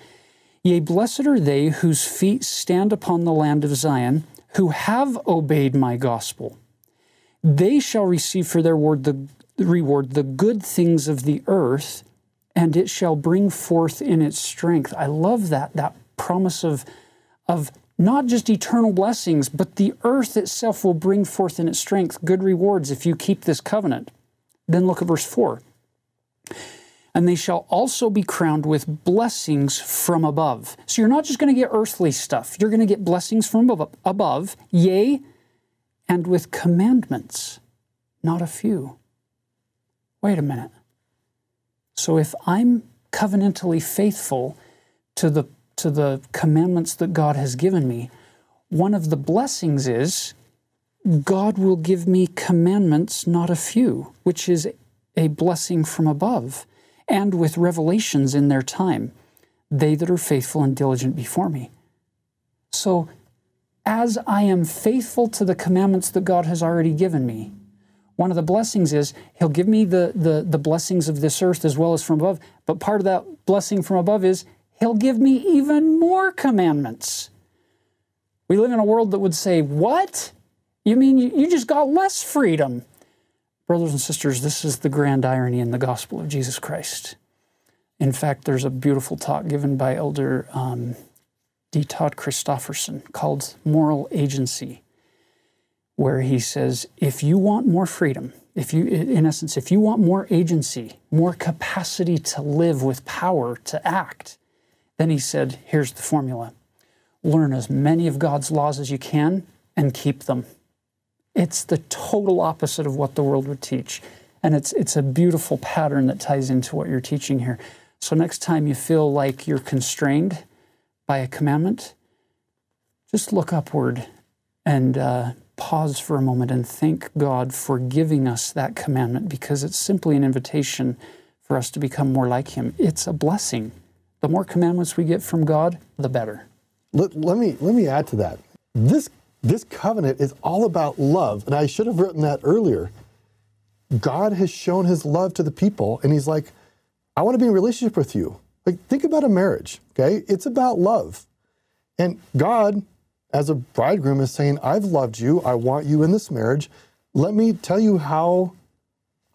yea, blessed are they whose feet stand upon the land of Zion, who have obeyed my gospel. They shall receive for their word the reward the good things of the earth, and it shall bring forth in its strength. I love that that promise of of not just eternal blessings, but the earth itself will bring forth in its strength good rewards if you keep this covenant. Then look at verse 4. And they shall also be crowned with blessings from above. So you're not just going to get earthly stuff, you're going to get blessings from above, yea, and with commandments, not a few. Wait a minute. So if I'm covenantally faithful to the to the commandments that God has given me, one of the blessings is God will give me commandments, not a few, which is a blessing from above, and with revelations in their time, they that are faithful and diligent before me. So, as I am faithful to the commandments that God has already given me, one of the blessings is He'll give me the, the, the blessings of this earth as well as from above. But part of that blessing from above is He'll give me even more commandments. We live in a world that would say, What? You mean you just got less freedom? Brothers and sisters, this is the grand irony in the gospel of Jesus Christ. In fact, there's a beautiful talk given by Elder um, D. Todd Christofferson called Moral Agency, where he says, if you want more freedom, if you, in essence, if you want more agency, more capacity to live with power to act, then he said, here's the formula learn as many of God's laws as you can and keep them. It's the total opposite of what the world would teach. And it's, it's a beautiful pattern that ties into what you're teaching here. So, next time you feel like you're constrained by a commandment, just look upward and uh, pause for a moment and thank God for giving us that commandment because it's simply an invitation for us to become more like Him. It's a blessing. The more commandments we get from God, the better. Let, let, me, let me add to that. This, this covenant is all about love, and I should have written that earlier. God has shown his love to the people, and he's like, I want to be in relationship with you. Like, think about a marriage, okay? It's about love. And God, as a bridegroom, is saying, I've loved you. I want you in this marriage. Let me tell you how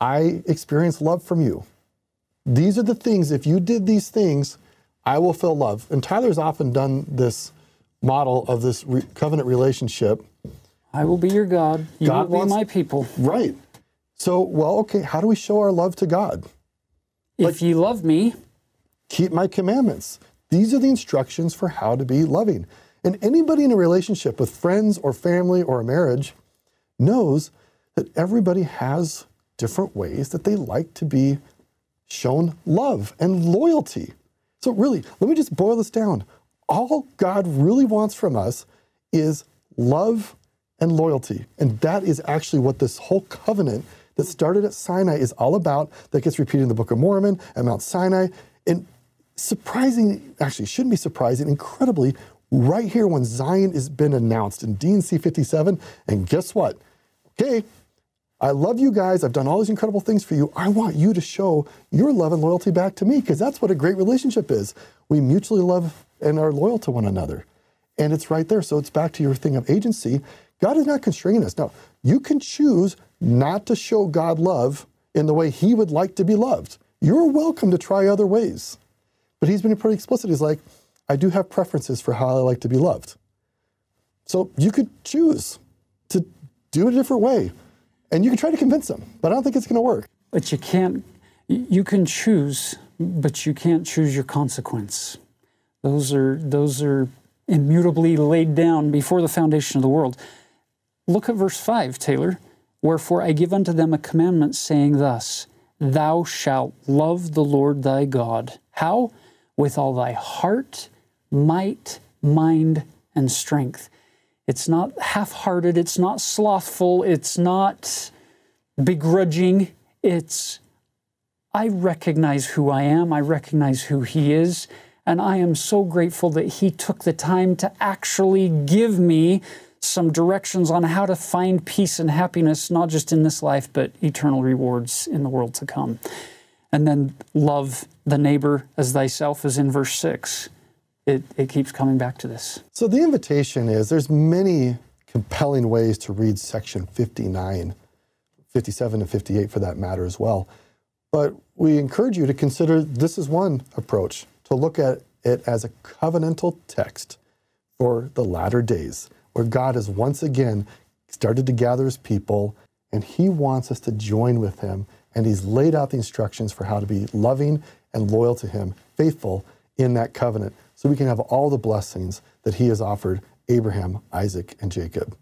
I experience love from you. These are the things, if you did these things, I will feel love. And Tyler's often done this model of this re- covenant relationship. I will be your God. You God will wants- be my people. Right. So, well, okay, how do we show our love to God? if you love me, keep my commandments. These are the instructions for how to be loving. And anybody in a relationship with friends or family or a marriage knows that everybody has different ways that they like to be shown love and loyalty. So, really, let me just boil this down. All God really wants from us is love and loyalty. And that is actually what this whole covenant that started at Sinai is all about, that gets repeated in the Book of Mormon, at Mount Sinai. And surprising, actually, shouldn't be surprising, incredibly, right here when Zion has been announced in D&C 57. And guess what? Okay, I love you guys. I've done all these incredible things for you. I want you to show your love and loyalty back to me because that's what a great relationship is. We mutually love and are loyal to one another. And it's right there. So it's back to your thing of agency. God is not constraining us. Now, you can choose not to show God love in the way He would like to be loved. You're welcome to try other ways. But He's been pretty explicit. He's like, I do have preferences for how I like to be loved. So you could choose to do it a different way. And you can try to convince them, but I don't think it's going to work. but you can't, you can choose, but you can't choose your consequence. Those are, those are immutably laid down before the foundation of the world. Look at verse 5, Taylor. Wherefore I give unto them a commandment saying thus Thou shalt love the Lord thy God. How? With all thy heart, might, mind, and strength. It's not half hearted, it's not slothful, it's not begrudging. It's, I recognize who I am, I recognize who He is, and I am so grateful that He took the time to actually give me some directions on how to find peace and happiness, not just in this life, but eternal rewards in the world to come. And then love the neighbor as thyself, as in verse 6. It, it keeps coming back to this. So the invitation is there's many compelling ways to read section 59, 57 and 58 for that matter as well. But we encourage you to consider this is one approach to look at it as a covenantal text for the latter days, where God has once again started to gather his people and he wants us to join with him. And he's laid out the instructions for how to be loving and loyal to him, faithful in that covenant, so we can have all the blessings that he has offered Abraham, Isaac, and Jacob.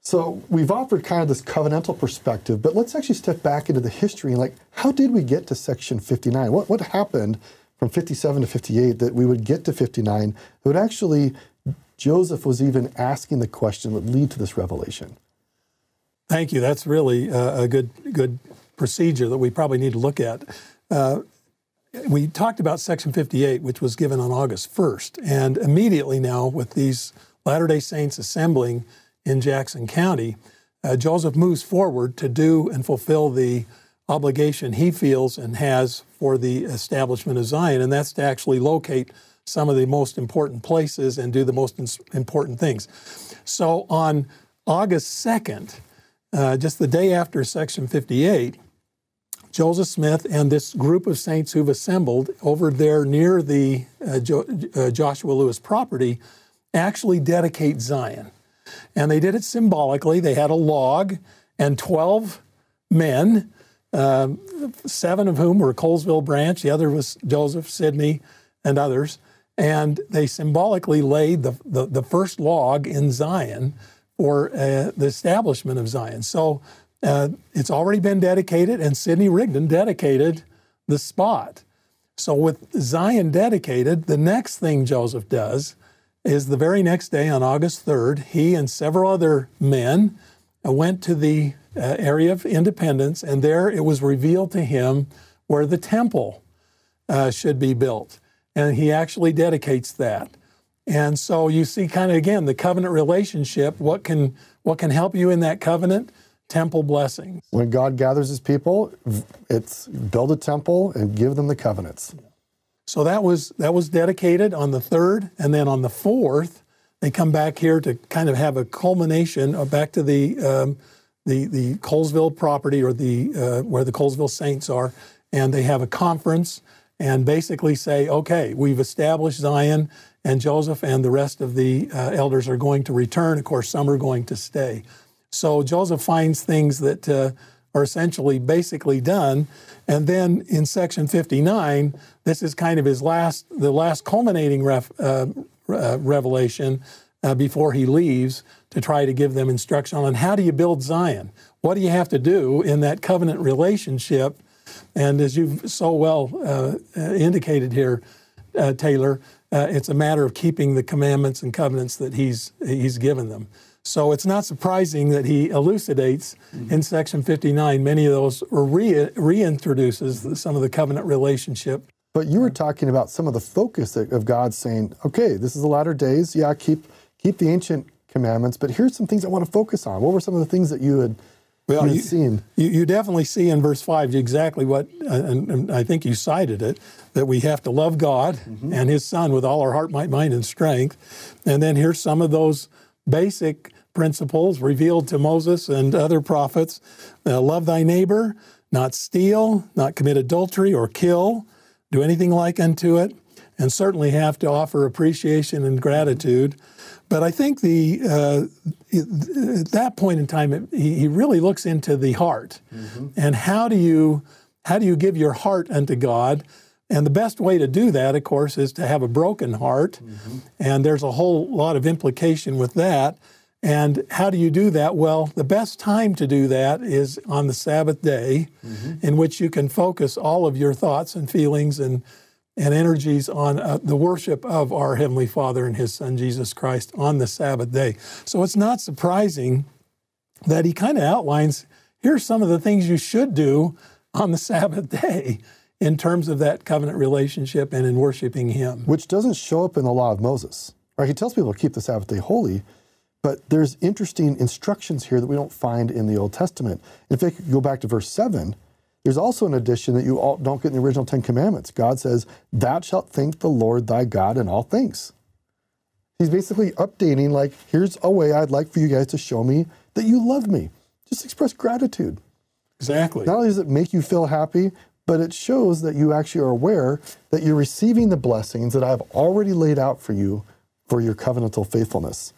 So we've offered kind of this covenantal perspective, but let's actually step back into the history and like, how did we get to section 59? What, what happened from 57 to 58 that we would get to 59 that would actually, Joseph was even asking the question that lead to this revelation? Thank you. That's really a good good procedure that we probably need to look at. Uh, we talked about Section 58, which was given on August 1st, and immediately now with these Latter Day Saints assembling in Jackson County, uh, Joseph moves forward to do and fulfill the obligation he feels and has for the establishment of Zion, and that's to actually locate some of the most important places and do the most important things. So on August 2nd, uh, just the day after Section 58, Joseph Smith and this group of saints who've assembled over there near the uh, jo- uh, Joshua Lewis property actually dedicate Zion. And they did it symbolically. They had a log and 12 men, um, seven of whom were Colesville branch, the other was Joseph, Sidney, and others. And they symbolically laid the, the, the first log in Zion for uh, the establishment of Zion. So uh, it's already been dedicated, and Sidney Rigdon dedicated the spot. So, with Zion dedicated, the next thing Joseph does is the very next day on August 3rd, he and several other men went to the uh, area of Independence, and there it was revealed to him where the temple uh, should be built. And he actually dedicates that. And so you see kind of again the covenant relationship, what can what can help you in that covenant? Temple blessings. When God gathers his people, it's build a temple and give them the covenants. So that was that was dedicated on the third, and then on the fourth, they come back here to kind of have a culmination uh, back to the um, the the Colesville property or the uh, where the Colesville Saints are, and they have a conference and basically say, okay, we've established Zion, and Joseph and the rest of the uh, elders are going to return. Of course, some are going to stay. So Joseph finds things that uh, are essentially basically done. And then in section 59, this is kind of his last, the last culminating ref, uh, uh, revelation uh, before he leaves to try to give them instruction on how do you build Zion? What do you have to do in that covenant relationship? And as you've so well uh, uh, indicated here, uh, Taylor, it's a matter of keeping the commandments and covenants that he's, he's given them. So it's not surprising that he elucidates mm-hmm. in section 59 many of those or re- reintroduces some of the covenant relationship. But you were talking about some of the focus of God saying, okay, this is the latter days. Yeah, keep keep the ancient commandments, but here's some things I want to focus on. What were some of the things that you had, well, you, seen? You, you, definitely see in verse 5 exactly what, uh, and, and, I think you cited it, that we have to love God mm-hmm. and His Son with all our heart, might, mind, and strength. And then here's some of those basic principles revealed to Moses and other prophets uh, love thy neighbor, not steal, not commit adultery or kill, do anything like unto it, and certainly have to offer appreciation and gratitude. But I think the uh, at that point in time, it, he really looks into the heart, mm-hmm. and how do you how do you give your heart unto God? And the best way to do that, of course, is to have a broken heart. Mm-hmm. And there's a whole lot of implication with that. And how do you do that? Well, the best time to do that is on the Sabbath day, mm-hmm. in which you can focus all of your thoughts and feelings and, and energies on uh, the worship of our Heavenly Father and His Son Jesus Christ on the Sabbath day. So it's not surprising that he kind of outlines here's some of the things you should do on the Sabbath day in terms of that covenant relationship and in worshiping Him. Which doesn't show up in the law of Moses. Right? He tells people to keep the Sabbath day holy, but there's interesting instructions here that we don't find in the Old Testament. In fact, go back to verse 7, there's also an addition that you all don't get in the original Ten Commandments. God says, Thou shalt thank the Lord thy God in all things. He's basically updating, like, here's a way I'd like for you guys to show me that you love me. Just express gratitude. Exactly. Not only does it make you feel happy, but it shows that you actually are aware that you're receiving the blessings that I've already laid out for you for your covenantal faithfulness.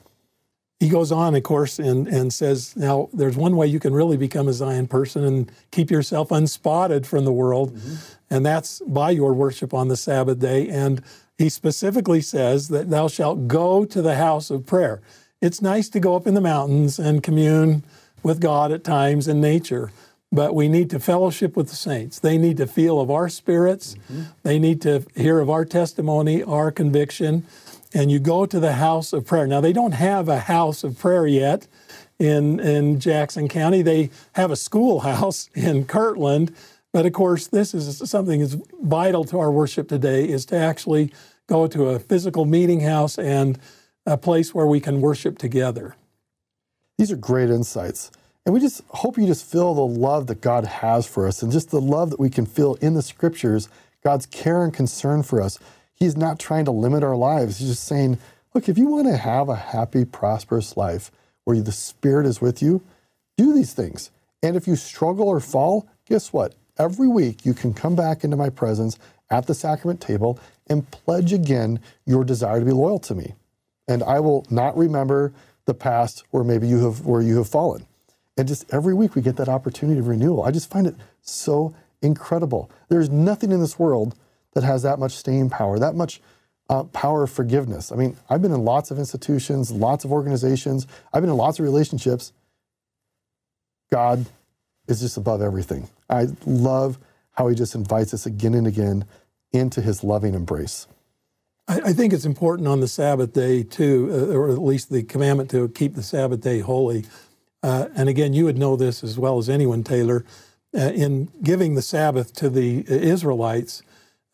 He goes on, of course, and, and says, Now, there's one way you can really become a Zion person and keep yourself unspotted from the world, mm-hmm. and that's by your worship on the Sabbath day. And he specifically says that thou shalt go to the house of prayer. It's nice to go up in the mountains and commune with God at times in nature but we need to fellowship with the saints. They need to feel of our spirits. Mm-hmm. They need to hear of our testimony, our conviction. And you go to the house of prayer. Now, they don't have a house of prayer yet in, in Jackson County. They have a schoolhouse in Kirtland. But of course, this is something that's vital to our worship today is to actually go to a physical meeting house and a place where we can worship together. These are great insights. And we just hope you just feel the love that God has for us and just the love that we can feel in the scriptures, God's care and concern for us. He's not trying to limit our lives. He's just saying, look, if you want to have a happy, prosperous life where the Spirit is with you, do these things. And if you struggle or fall, guess what? Every week you can come back into my presence at the sacrament table and pledge again your desire to be loyal to me. And I will not remember the past where maybe you have where you have fallen. And just every week we get that opportunity of renewal. I just find it so incredible. There's nothing in this world that has that much staying power, that much uh, power of forgiveness. I mean, I've been in lots of institutions, lots of organizations, I've been in lots of relationships. God is just above everything. I love how he just invites us again and again into his loving embrace. I, I think it's important on the Sabbath day, too, uh, or at least the commandment to keep the Sabbath day holy uh, and again, you would know this as well as anyone, Taylor. Uh, in giving the Sabbath to the Israelites,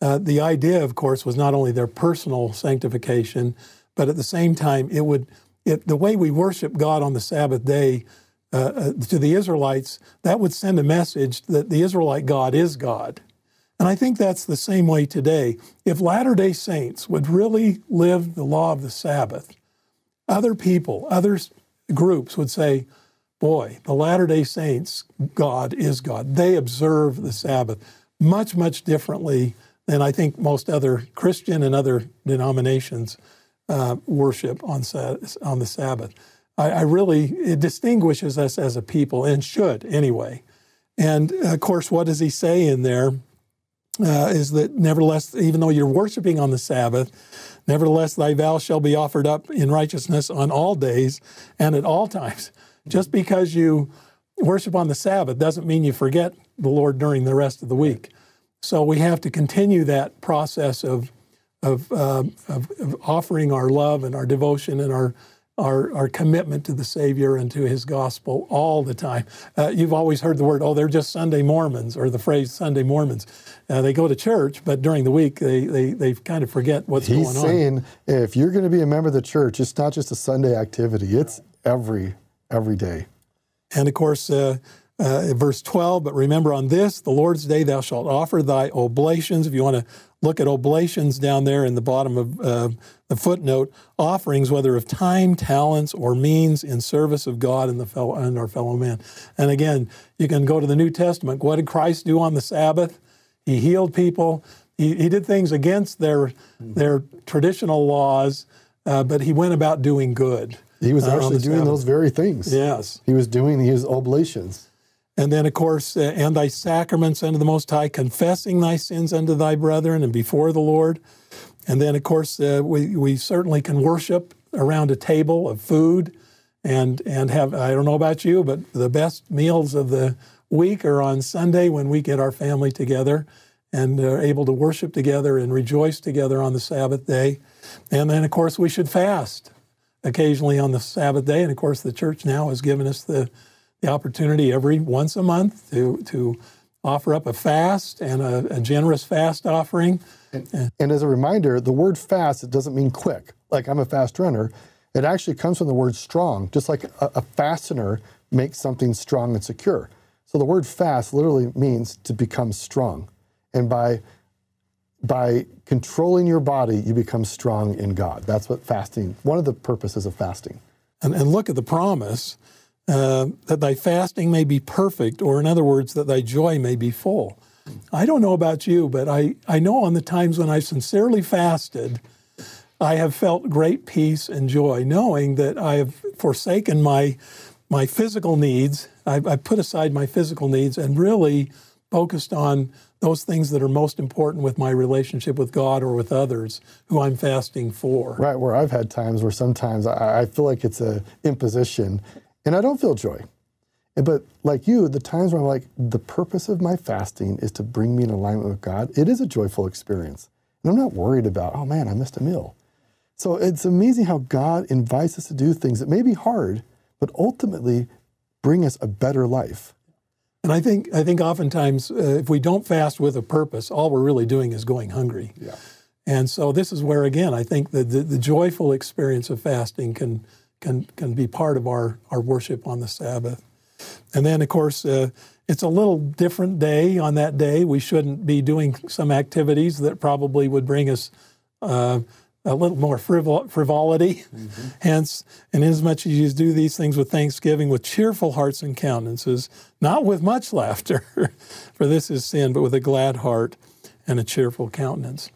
uh, the idea, of course, was not only their personal sanctification, but at the same time, it would it, the way we worship God on the Sabbath day uh, uh, to the Israelites, that would send a message that the Israelite God is God. And I think that's the same way today. If Latter day Saints would really live the law of the Sabbath, other people, other groups would say, Boy, the Latter day Saints, God is God. They observe the Sabbath much, much differently than I think most other Christian and other denominations uh, worship on, on the Sabbath. I, I, really, it distinguishes us as a people and should anyway. And of course, what does he say in there? Uh, is that nevertheless, even though you're worshiping on the Sabbath, nevertheless thy vow shall be offered up in righteousness on all days and at all times. Just because you worship on the Sabbath doesn't mean you forget the Lord during the rest of the week. So we have to continue that process of of, uh, of, of, offering our love and our devotion and our, our, our commitment to the Savior and to His gospel all the time. Uh, you've always heard the word, oh, they're just Sunday Mormons, or the phrase Sunday Mormons. Uh, they go to church, but during the week they, they, they kind of forget what's He's going on. He's saying if you're going to be a member of the church, it's not just a Sunday activity, it's every, every day. And of course, uh, verse 12, but remember on this, the Lord's day, thou shalt offer thy oblations. If you want to look at oblations down there in the bottom of uh, the footnote, offerings, whether of time, talents, or means in service of God and, the fellow, and our fellow man. And again, you can go to the New Testament. What did Christ do on the Sabbath? He healed people. He, he did things against their, their traditional laws, uh, but he went about doing good. He was uh, actually doing Sabbath. those very things. Yes. He was doing his oblations. And then, of course, uh, and thy sacraments unto the Most High, confessing thy sins unto thy brethren and before the Lord. And then, of course, uh, we, we certainly can worship around a table of food and, and have, I don't know about you, but the best meals of the week are on Sunday when we get our family together and are able to worship together and rejoice together on the Sabbath day. And then, of course, we should fast occasionally on the Sabbath day. And of course, the church now has given us the the opportunity every once a month to, to offer up a fast and a, a generous fast offering. And, and, as a reminder, the word fast, it doesn't mean quick, like I'm a fast runner. It actually comes from the word strong, just like a, a fastener makes something strong and secure. So the word fast literally means to become strong. And by by controlling your body, you become strong in God. That's what fasting, one of the purposes of fasting. And, and look at the promise uh, that thy fasting may be perfect, or in other words, that thy joy may be full. I don't know about you, but I, I know on the times when I've sincerely fasted, I have felt great peace and joy, knowing that I have forsaken my, my physical needs. I've, I've put aside my physical needs and really focused on those things that are most important with my relationship with God or with others who I'm fasting for. Right, where I've had times where sometimes I, I feel like it's an imposition and I don't feel joy. But like you, the times where I'm like, the purpose of my fasting is to bring me in alignment with God, it is a joyful experience. And I'm not worried about, oh man, I missed a meal. So it's amazing how God invites us to do things that may be hard, but ultimately bring us a better life. And I think I think oftentimes uh, if we don't fast with a purpose, all we're really doing is going hungry. Yeah. And so this is where again I think that the, the joyful experience of fasting can can, can be part of our, our worship on the Sabbath. And then, of course, uh, it's a little different day on that day. We shouldn't be doing some activities that probably would bring us uh, a little more frivol- frivolity. Mm-hmm. Hence, inasmuch as you do these things with thanksgiving, with cheerful hearts and countenances, not with much laughter, for this is sin, but with a glad heart and a cheerful countenance.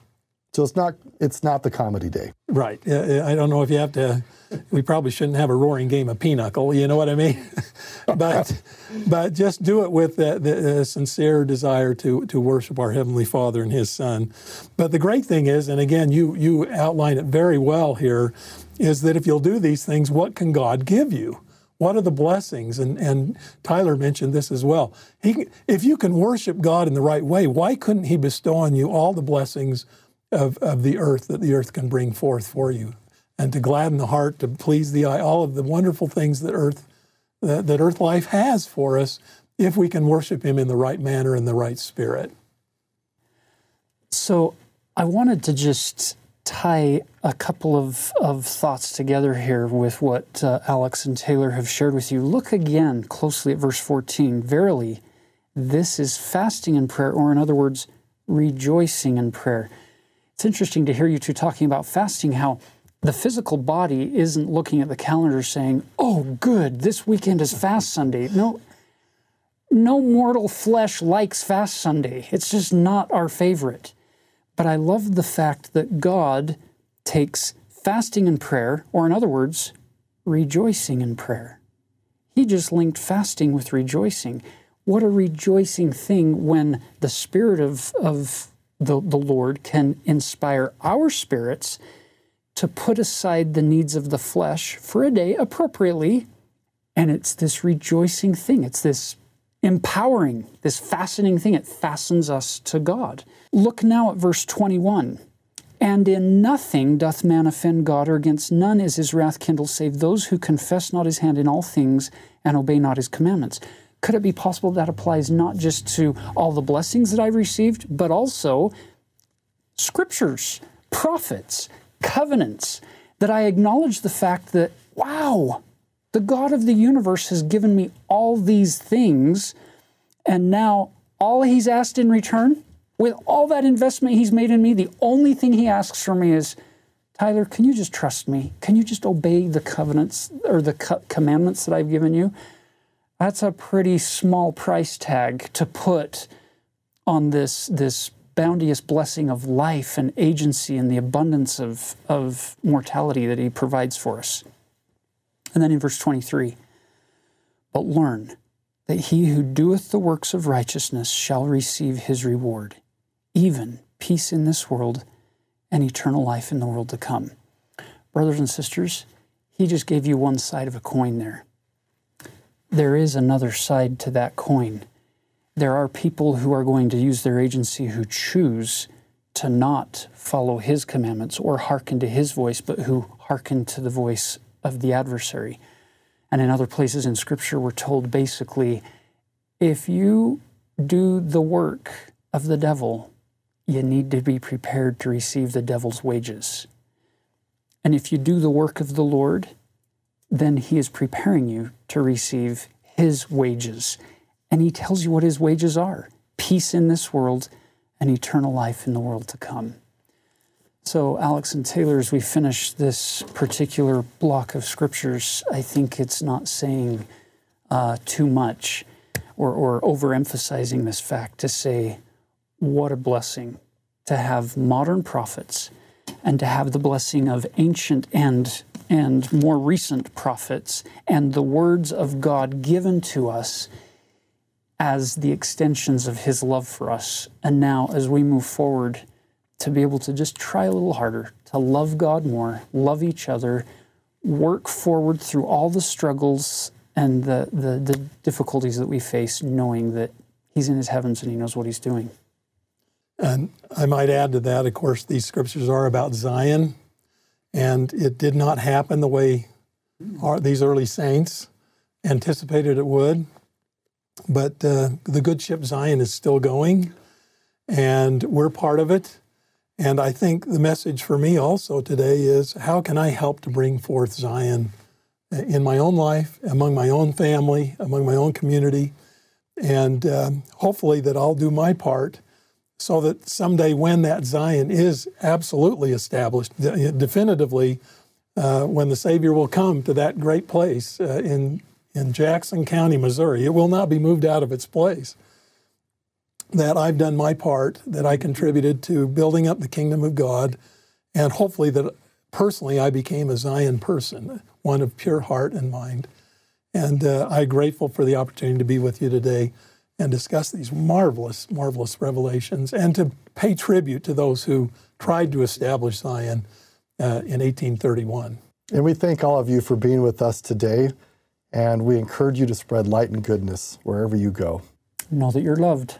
So it's not it's not the comedy day. Right. I don't know if you have to. We probably shouldn't have a roaring game of pinochle. You know what I mean? but but just do it with the, the sincere desire to to worship our heavenly Father and His Son. But the great thing is, and again, you you outline it very well here, is that if you'll do these things, what can God give you? What are the blessings? And, and Tyler mentioned this as well. He, if you can worship God in the right way, why couldn't He bestow on you all the blessings of, of the earth that the earth can bring forth for you, and to gladden the heart, to please the eye, all of the wonderful things that earth that, that earth life has for us, if we can worship Him in the right manner and the right spirit. So, I wanted to just tie a couple of, of thoughts together here with what uh, Alex and Taylor have shared with you. Look again closely at verse 14. Verily, this is fasting and prayer, or in other words, rejoicing in prayer. It's interesting to hear you two talking about fasting, how the physical body isn't looking at the calendar saying, oh, good, this weekend is Fast Sunday. No, no mortal flesh likes Fast Sunday. It's just not our favorite. But I love the fact that God takes fasting and prayer, or in other words, rejoicing in prayer. He just linked fasting with rejoicing. What a rejoicing thing when the Spirit of, of the, the Lord can inspire our spirits to put aside the needs of the flesh for a day appropriately. And it's this rejoicing thing, it's this empowering, this fascinating thing. It fastens us to God. Look now at verse 21. And in nothing doth man offend God, or against none is his wrath kindled, save those who confess not his hand in all things and obey not his commandments. Could it be possible that applies not just to all the blessings that I've received, but also scriptures, prophets, covenants, that I acknowledge the fact that, wow, the God of the universe has given me all these things, and now all he's asked in return, with all that investment he's made in me, the only thing he asks from me is, Tyler, can you just trust me? Can you just obey the covenants or the commandments that I've given you? That's a pretty small price tag to put on this, this bounteous blessing of life and agency and the abundance of, of mortality that He provides for us. And then in verse 23, but learn that he who doeth the works of righteousness shall receive his reward, even peace in this world and eternal life in the world to come. Brothers and sisters, he just gave you one side of a coin there. There is another side to that coin there are people who are going to use their agency who choose to not follow his commandments or hearken to his voice, but who hearken to the voice of the adversary. And in other places in Scripture, we're told basically if you do the work of the devil, you need to be prepared to receive the devil's wages. And if you do the work of the Lord, then he is preparing you to receive his wages and he tells you what his wages are peace in this world and eternal life in the world to come. So, Alex and Taylor, as we finish this particular block of scriptures, I think it's not saying uh, too much or, or overemphasizing this fact to say, what a blessing to have modern prophets and to have the blessing of ancient and and more recent prophets and the words of God given to us as the extensions of His love for us. And now, as we move forward, to be able to just try a little harder, to love God more, love each other, work forward through all the struggles and the, the, the difficulties that we face, knowing that He's in His heavens and He knows what He's doing. And I might add to that, of course, these scriptures are about Zion, and it did not happen the way our, these early saints anticipated it would. But uh, the good ship Zion is still going, and we're part of it. And I think the message for me also today is how can I help to bring forth Zion in my own life, among my own family, among my own community, and um, hopefully that I'll do my part so that someday when that Zion is absolutely established, definitively, uh, when the Savior will come to that great place uh, in in Jackson County, Missouri. It will not be moved out of its place. That I've done my part, that I contributed to building up the kingdom of God, and hopefully that personally I became a Zion person, one of pure heart and mind. And uh, I'm grateful for the opportunity to be with you today and discuss these marvelous, marvelous revelations and to pay tribute to those who tried to establish Zion uh, in 1831. And we thank all of you for being with us today. And we encourage you to spread light and goodness wherever you go. Know that you're loved.